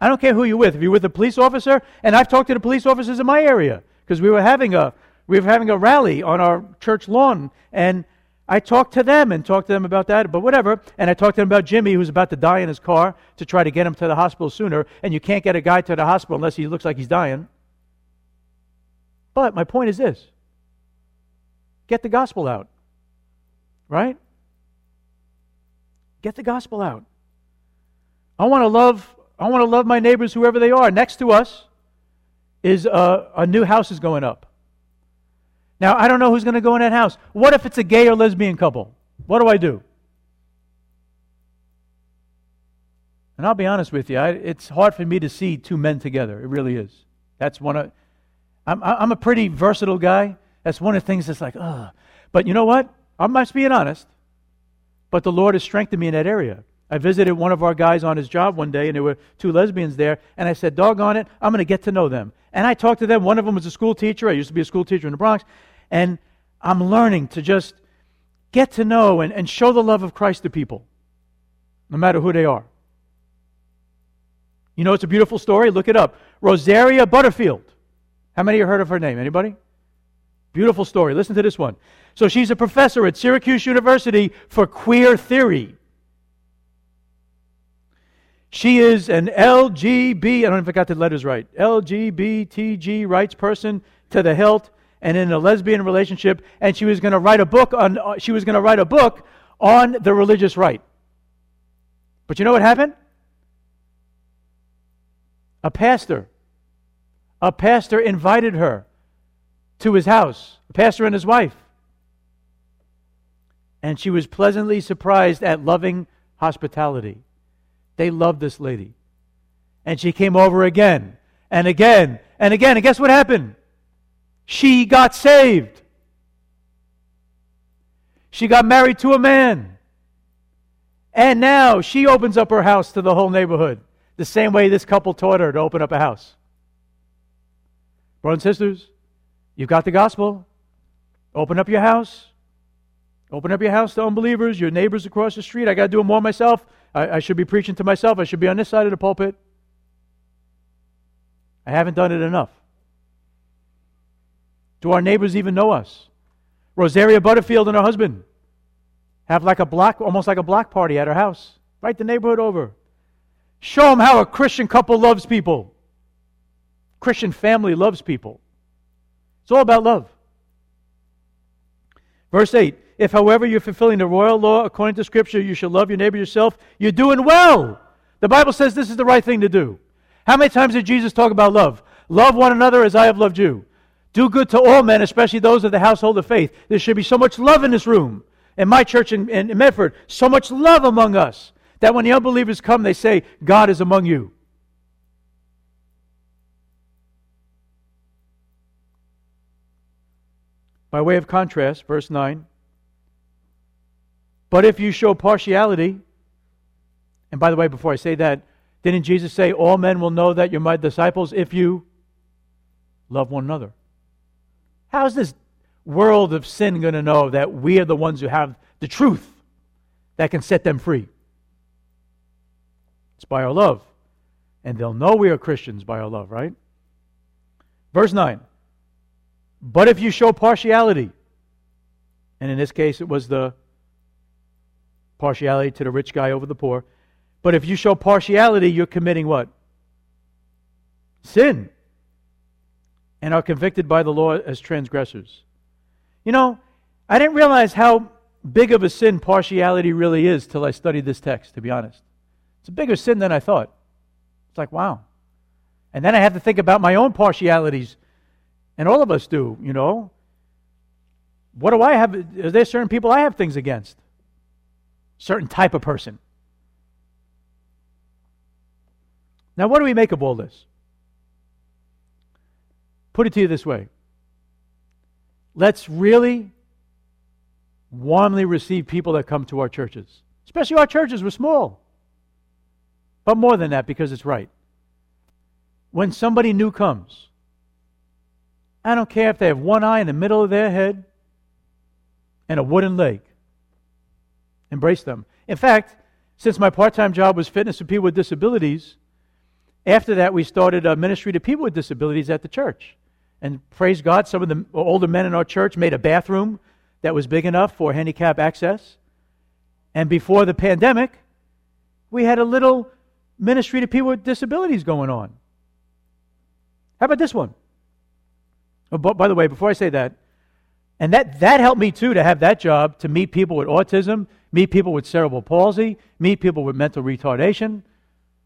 I don't care who you're with. If you're with a police officer, and I've talked to the police officers in my area because we were having a we were having a rally on our church lawn, and I talked to them and talked to them about that, but whatever. And I talked to them about Jimmy, who's about to die in his car, to try to get him to the hospital sooner. And you can't get a guy to the hospital unless he looks like he's dying. But my point is this get the gospel out. Right? Get the gospel out. I want to love I want to love my neighbors whoever they are. Next to us is a, a new house is going up. Now, I don't know who's going to go in that house. What if it's a gay or lesbian couple? What do I do? And I'll be honest with you, I, it's hard for me to see two men together. It really is. That's one of, I'm, I'm a pretty versatile guy. That's one of the things that's like, ugh. But you know what? I'm just being honest. But the Lord has strengthened me in that area. I visited one of our guys on his job one day, and there were two lesbians there, and I said, Doggone it, I'm going to get to know them. And I talked to them. One of them was a school teacher. I used to be a school teacher in the Bronx. And I'm learning to just get to know and, and show the love of Christ to people, no matter who they are. You know, it's a beautiful story. Look it up. Rosaria Butterfield. How many you heard of her name? Anybody? Beautiful story. Listen to this one. So she's a professor at Syracuse University for queer theory. She is an LGB, I don't know if I got the letters right, LGBTG rights person to the hilt and in a lesbian relationship, and she was going to write a book on uh, she was going to write a book on the religious right. But you know what happened? A pastor, a pastor invited her to his house, a pastor and his wife. And she was pleasantly surprised at loving hospitality. They loved this lady. And she came over again and again and again. And guess what happened? She got saved. She got married to a man. And now she opens up her house to the whole neighborhood, the same way this couple taught her to open up a house. Brothers and sisters, you've got the gospel. Open up your house. Open up your house to unbelievers, your neighbors across the street. I got to do it more myself. I, I should be preaching to myself. I should be on this side of the pulpit. I haven't done it enough. Do our neighbors even know us? Rosaria Butterfield and her husband have like a block, almost like a block party at her house. Right the neighborhood over. Show them how a Christian couple loves people. Christian family loves people. It's all about love. Verse 8 If, however, you're fulfilling the royal law according to Scripture, you shall love your neighbor yourself, you're doing well. The Bible says this is the right thing to do. How many times did Jesus talk about love? Love one another as I have loved you. Do good to all men, especially those of the household of faith. There should be so much love in this room. In my church in, in Medford, so much love among us that when the unbelievers come, they say, God is among you. By way of contrast, verse 9. But if you show partiality, and by the way, before I say that, didn't Jesus say, All men will know that you're my disciples if you love one another? How's this world of sin going to know that we are the ones who have the truth that can set them free? It's by our love. And they'll know we are Christians by our love, right? Verse 9. But if you show partiality, and in this case it was the partiality to the rich guy over the poor, but if you show partiality, you're committing what? Sin. And are convicted by the law as transgressors. You know, I didn't realize how big of a sin partiality really is till I studied this text, to be honest. It's a bigger sin than I thought. It's like, wow. And then I have to think about my own partialities and all of us do, you know. What do I have? Are there certain people I have things against? Certain type of person. Now, what do we make of all this? Put it to you this way. Let's really warmly receive people that come to our churches, especially our churches. We're small. But more than that, because it's right. When somebody new comes, I don't care if they have one eye in the middle of their head and a wooden leg. Embrace them. In fact, since my part time job was fitness for people with disabilities, after that we started a ministry to people with disabilities at the church. And praise God, some of the older men in our church made a bathroom that was big enough for handicap access. And before the pandemic, we had a little ministry to people with disabilities going on. How about this one? Oh, by the way, before I say that, and that, that helped me too to have that job to meet people with autism, meet people with cerebral palsy, meet people with mental retardation,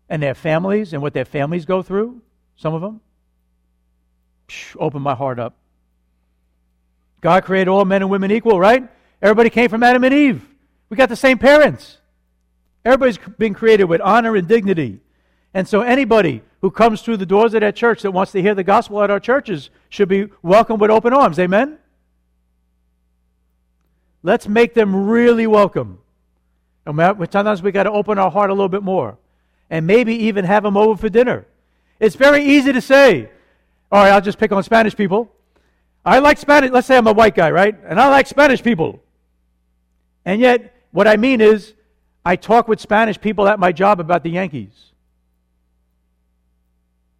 and their families and what their families go through, some of them. Psh, open my heart up. God created all men and women equal, right? Everybody came from Adam and Eve. We got the same parents. Everybody's been created with honor and dignity. And so anybody who comes through the doors of that church that wants to hear the gospel at our churches should be welcomed with open arms. Amen? Let's make them really welcome. Sometimes we got to open our heart a little bit more. And maybe even have them over for dinner. It's very easy to say, all right, I'll just pick on Spanish people. I like Spanish. Let's say I'm a white guy, right? And I like Spanish people. And yet, what I mean is, I talk with Spanish people at my job about the Yankees.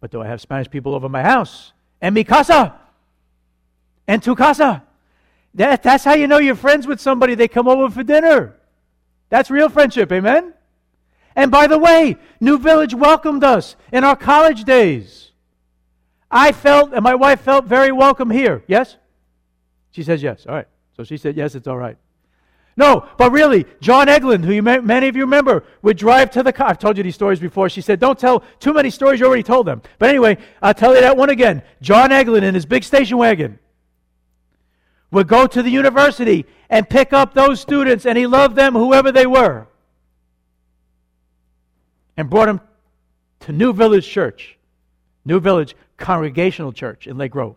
But do I have Spanish people over my house? En mi casa. En tu casa. That, that's how you know you're friends with somebody. They come over for dinner. That's real friendship. Amen? And by the way, New Village welcomed us in our college days. I felt, and my wife felt very welcome here. Yes? She says yes. All right. So she said, yes, it's all right. No, but really, John Eglin, who you may, many of you remember, would drive to the car. I've told you these stories before. She said, Don't tell too many stories, you already told them. But anyway, I'll tell you that one again. John Eglin in his big station wagon would go to the university and pick up those students, and he loved them, whoever they were, and brought them to New Village Church, New Village Congregational Church in Lake Grove.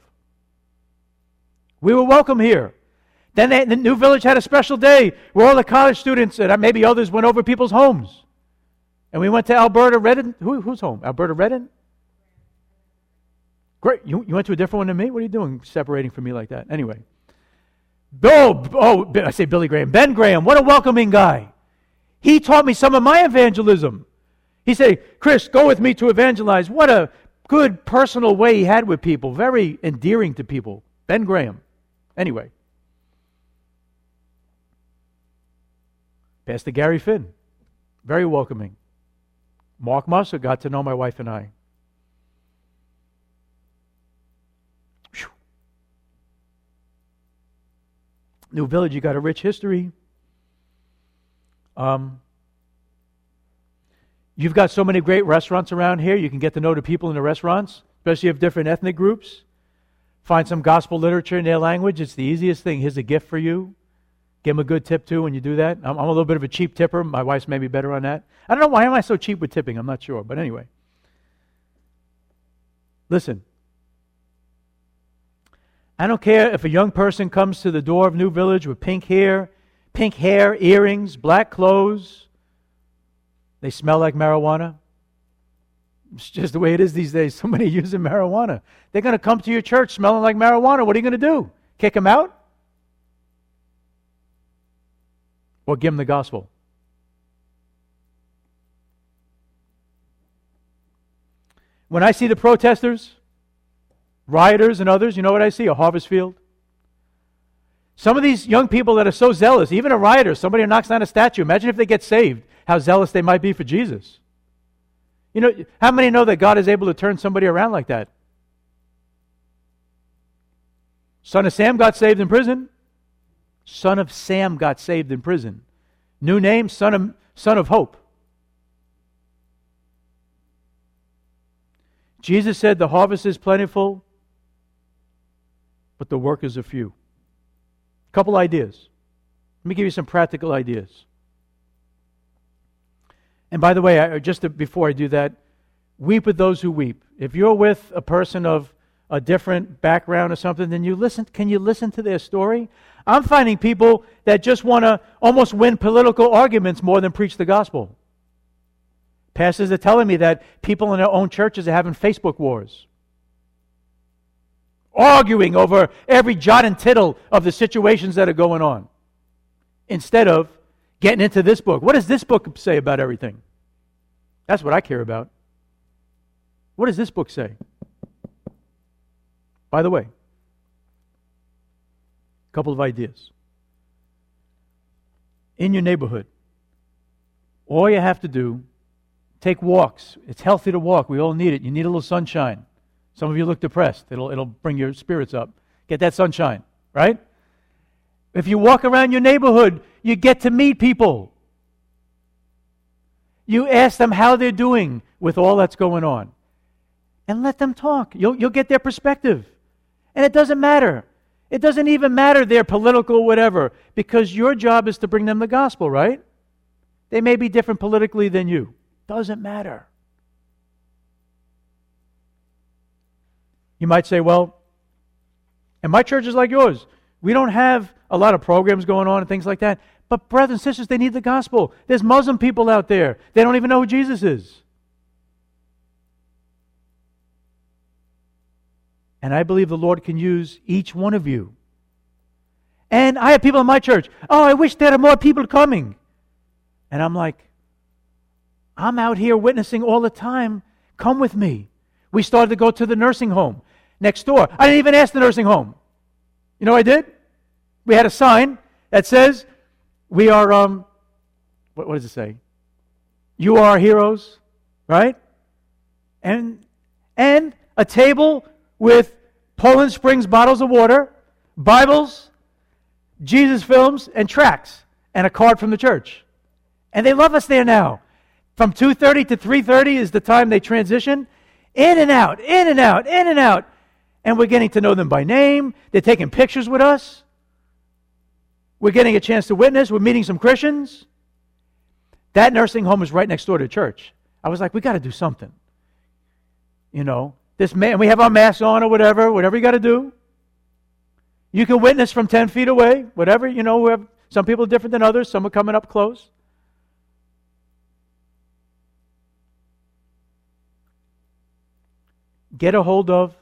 We were welcome here. Then they, the New Village had a special day where all the college students and maybe others went over people's homes. And we went to Alberta Redden. Who, who's home? Alberta Redden? Great. You, you went to a different one than me? What are you doing separating from me like that? Anyway. Oh, oh, I say Billy Graham. Ben Graham, what a welcoming guy. He taught me some of my evangelism. He said, Chris, go with me to evangelize. What a good personal way he had with people, very endearing to people. Ben Graham. Anyway, Pastor Gary Finn, very welcoming. Mark Musser got to know my wife and I. Whew. New Village, you got a rich history. Um, you've got so many great restaurants around here. You can get to know the people in the restaurants, especially of different ethnic groups. Find some gospel literature in their language. It's the easiest thing. Here's a gift for you. Give them a good tip too when you do that. I'm, I'm a little bit of a cheap tipper. My wife's maybe better on that. I don't know why am I so cheap with tipping. I'm not sure, but anyway. Listen. I don't care if a young person comes to the door of New Village with pink hair, pink hair, earrings, black clothes. They smell like marijuana. It's just the way it is these days. Somebody using marijuana. They're going to come to your church smelling like marijuana. What are you going to do? Kick them out? Or give them the gospel. When I see the protesters, rioters, and others, you know what I see? A harvest field. Some of these young people that are so zealous, even a rioter, somebody who knocks down a statue, imagine if they get saved, how zealous they might be for Jesus. You know, how many know that God is able to turn somebody around like that? Son of Sam got saved in prison son of Sam, got saved in prison. New name, son of, son of hope. Jesus said, The harvest is plentiful, but the workers are few. A couple ideas. Let me give you some practical ideas. And by the way, I, just to, before I do that, weep with those who weep. If you're with a person of a different background or something, then you listen. Can you listen to their story? I'm finding people that just want to almost win political arguments more than preach the gospel. Pastors are telling me that people in their own churches are having Facebook wars, arguing over every jot and tittle of the situations that are going on, instead of getting into this book. What does this book say about everything? That's what I care about. What does this book say? By the way, couple of ideas. In your neighborhood, all you have to do, take walks. It's healthy to walk. We all need it. You need a little sunshine. Some of you look depressed. It'll, it'll bring your spirits up. Get that sunshine, right? If you walk around your neighborhood, you get to meet people. You ask them how they're doing with all that's going on. And let them talk. You'll, you'll get their perspective. And it doesn't matter. It doesn't even matter their political whatever, because your job is to bring them the gospel, right? They may be different politically than you. Doesn't matter. You might say, well, and my church is like yours. We don't have a lot of programs going on and things like that. But, brothers and sisters, they need the gospel. There's Muslim people out there. They don't even know who Jesus is. And I believe the Lord can use each one of you. And I have people in my church, oh, I wish there were more people coming. And I'm like, I'm out here witnessing all the time. Come with me. We started to go to the nursing home next door. I didn't even ask the nursing home. You know I did? We had a sign that says, We are, um, what, what does it say? You are heroes, right? And, and a table with Poland Springs bottles of water, Bibles, Jesus films, and tracts, and a card from the church. And they love us there now. From 2:30 to 3:30 is the time they transition. In and out, in and out, in and out. And we're getting to know them by name. They're taking pictures with us. We're getting a chance to witness. We're meeting some Christians. That nursing home is right next door to church. I was like, we got to do something. You know, this man, we have our masks on or whatever, whatever you got to do. You can witness from 10 feet away, whatever, you know, we have, some people are different than others, some are coming up close. Get a hold of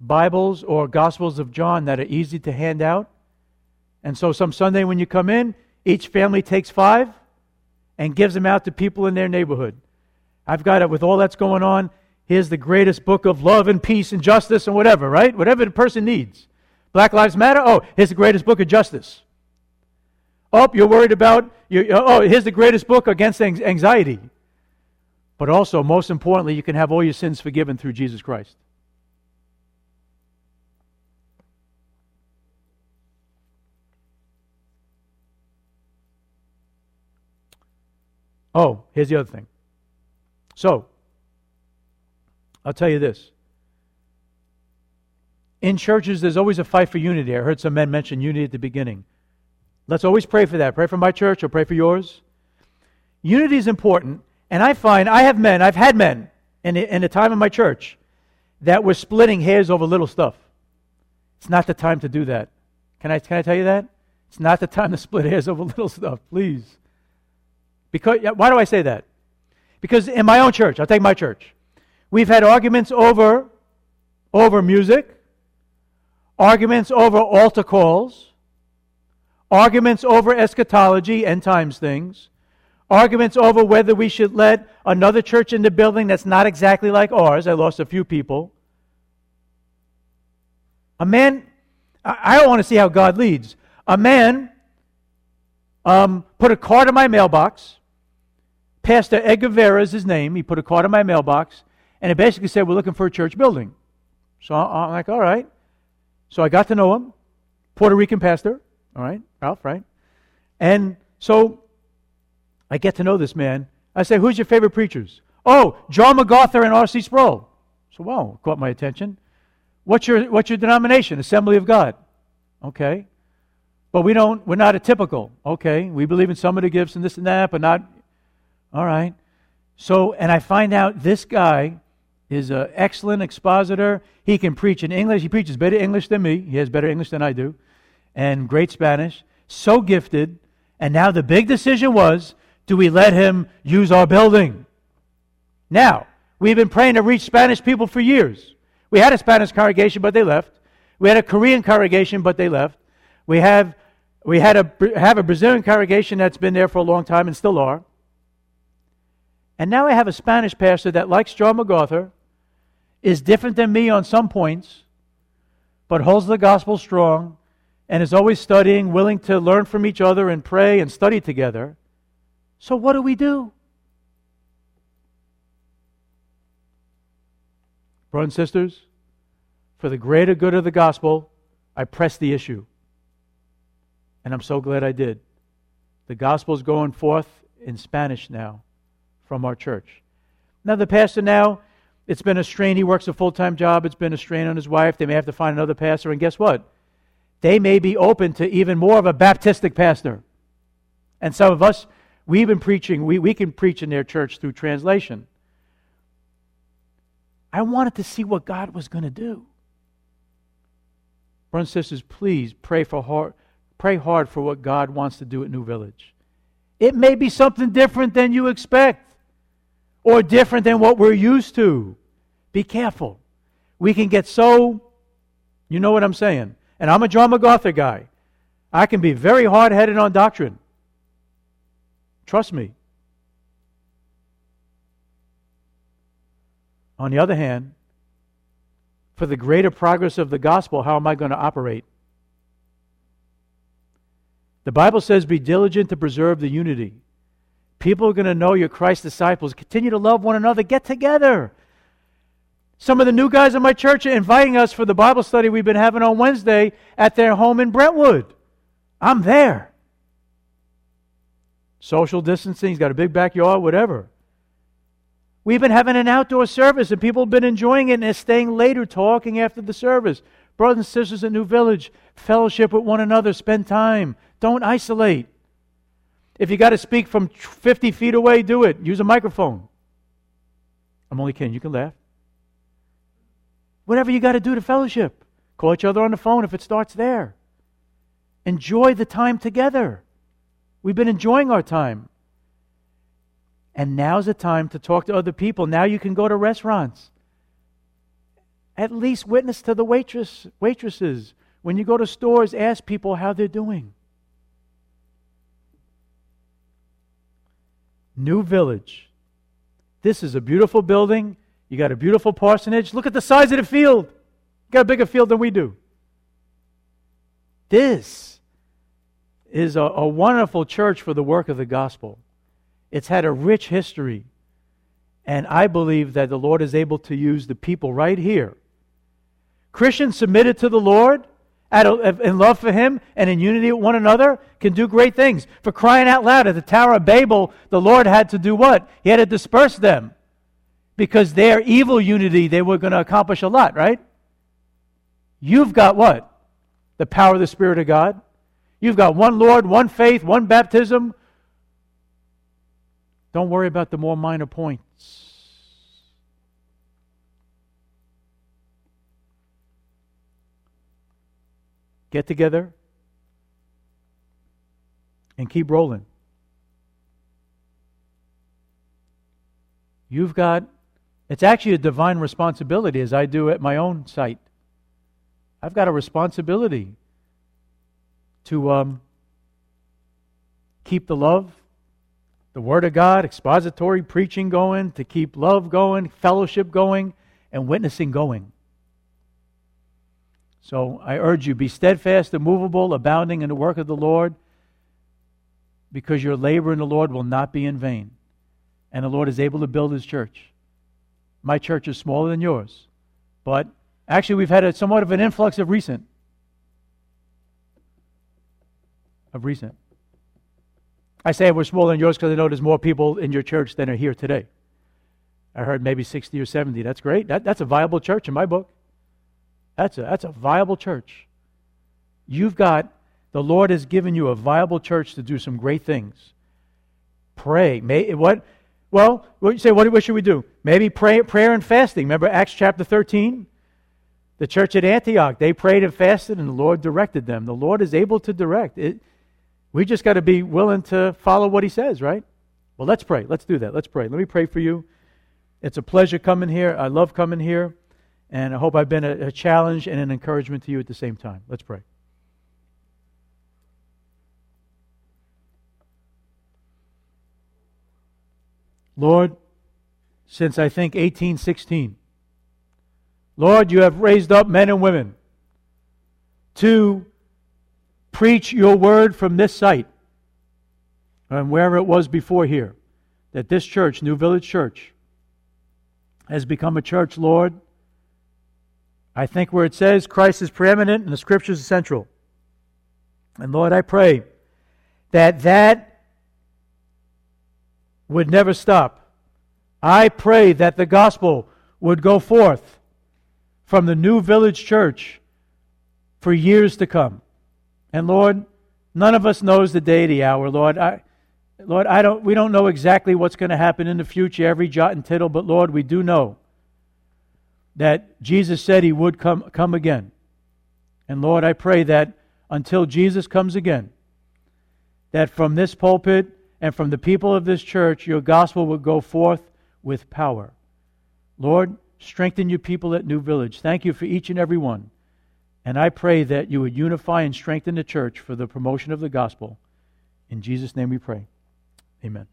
Bibles or Gospels of John that are easy to hand out. And so, some Sunday when you come in, each family takes five and gives them out to people in their neighborhood. I've got it with all that's going on. Here's the greatest book of love and peace and justice and whatever, right? Whatever the person needs. Black Lives Matter? Oh, here's the greatest book of justice. Oh, you're worried about, you oh, here's the greatest book against anxiety. But also, most importantly, you can have all your sins forgiven through Jesus Christ. Oh, here's the other thing. So, I'll tell you this. In churches, there's always a fight for unity. I heard some men mention unity at the beginning. Let's always pray for that. Pray for my church or pray for yours. Unity is important. And I find, I have men, I've had men in the, in the time of my church that were splitting hairs over little stuff. It's not the time to do that. Can I, can I tell you that? It's not the time to split hairs over little stuff, please. Because, why do I say that? Because in my own church, I'll take my church, we've had arguments over, over music, arguments over altar calls, arguments over eschatology, end times things, arguments over whether we should let another church in the building that's not exactly like ours. I lost a few people. A man, I don't want to see how God leads. A man um, put a card in my mailbox. Pastor Edgar Vera is his name. He put a card in my mailbox, and it basically said, We're looking for a church building. So I'm like, All right. So I got to know him, Puerto Rican pastor, all right, Ralph, right? And so I get to know this man. I say, Who's your favorite preachers? Oh, John MacArthur and R.C. Sproul. So, wow, caught my attention. What's your, what's your denomination? Assembly of God. Okay. But we don't, we're not a typical. Okay. We believe in some of the gifts and this and that, but not. All right. So, and I find out this guy is an excellent expositor. He can preach in English. He preaches better English than me. He has better English than I do. And great Spanish. So gifted. And now the big decision was do we let him use our building? Now, we've been praying to reach Spanish people for years. We had a Spanish congregation, but they left. We had a Korean congregation, but they left. We have we had a have a Brazilian congregation that's been there for a long time and still are. And now I have a Spanish pastor that likes John MacArthur, is different than me on some points, but holds the gospel strong and is always studying, willing to learn from each other and pray and study together. So, what do we do? Brothers and sisters, for the greater good of the gospel, I press the issue. And I'm so glad I did. The gospel is going forth in Spanish now from our church. Now, the pastor now, it's been a strain. He works a full time job. It's been a strain on his wife. They may have to find another pastor. And guess what? They may be open to even more of a Baptistic pastor. And some of us We've been preaching, we, we can preach in their church through translation. I wanted to see what God was going to do. Brothers and sisters, please pray, for hard, pray hard for what God wants to do at New Village. It may be something different than you expect or different than what we're used to. Be careful. We can get so, you know what I'm saying. And I'm a John MacArthur guy. I can be very hard headed on doctrine. Trust me. On the other hand, for the greater progress of the gospel, how am I going to operate? The Bible says, Be diligent to preserve the unity. People are going to know you're Christ's disciples. Continue to love one another. Get together. Some of the new guys in my church are inviting us for the Bible study we've been having on Wednesday at their home in Brentwood. I'm there. Social distancing, he's got a big backyard, whatever. We've been having an outdoor service and people have been enjoying it and they're staying later talking after the service. Brothers and sisters in New Village, fellowship with one another, spend time. Don't isolate. If you got to speak from 50 feet away, do it. Use a microphone. I'm only kidding. You can laugh. Whatever you got to do to fellowship. Call each other on the phone if it starts there. Enjoy the time together. We've been enjoying our time. And now's the time to talk to other people. Now you can go to restaurants. At least witness to the waitress, waitresses. When you go to stores, ask people how they're doing. New Village. This is a beautiful building. You got a beautiful parsonage. Look at the size of the field. You got a bigger field than we do. This is a, a wonderful church for the work of the gospel. It's had a rich history. And I believe that the Lord is able to use the people right here. Christians submitted to the Lord in love for Him and in unity with one another can do great things. For crying out loud, at the Tower of Babel, the Lord had to do what? He had to disperse them. Because their evil unity, they were going to accomplish a lot, right? You've got what? The power of the Spirit of God. You've got one Lord, one faith, one baptism. Don't worry about the more minor points. Get together and keep rolling. You've got, it's actually a divine responsibility as I do at my own site. I've got a responsibility to um, keep the love, the Word of God, expository preaching going, to keep love going, fellowship going, and witnessing going. So I urge you be steadfast, immovable, abounding in the work of the Lord, because your labor in the Lord will not be in vain. And the Lord is able to build his church. My church is smaller than yours, but actually, we've had a, somewhat of an influx of recent of recent. I say we're smaller than yours because I know there's more people in your church than are here today. I heard maybe 60 or 70. That's great. That, that's a viable church in my book. That's a, that's a viable church. You've got, the Lord has given you a viable church to do some great things. Pray. May, what? Well, what you say, what, what should we do? Maybe pray, prayer and fasting. Remember Acts chapter 13? The church at Antioch, they prayed and fasted, and the Lord directed them. The Lord is able to direct. It, we just got to be willing to follow what he says, right? Well, let's pray. Let's do that. Let's pray. Let me pray for you. It's a pleasure coming here. I love coming here. And I hope I've been a, a challenge and an encouragement to you at the same time. Let's pray. Lord, since I think 1816, Lord, you have raised up men and women to preach your word from this site and wherever it was before here, that this church, New Village Church, has become a church, Lord. I think where it says Christ is preeminent and the scriptures are central. And Lord, I pray that that would never stop. I pray that the gospel would go forth from the New Village Church for years to come. And Lord, none of us knows the day, the hour, Lord. I, Lord, I don't, we don't know exactly what's going to happen in the future, every jot and tittle, but Lord, we do know that Jesus said he would come, come again. And Lord, I pray that until Jesus comes again, that from this pulpit and from the people of this church, your gospel would go forth with power. Lord, strengthen your people at New Village. Thank you for each and every one. And I pray that you would unify and strengthen the church for the promotion of the gospel. In Jesus' name we pray. Amen.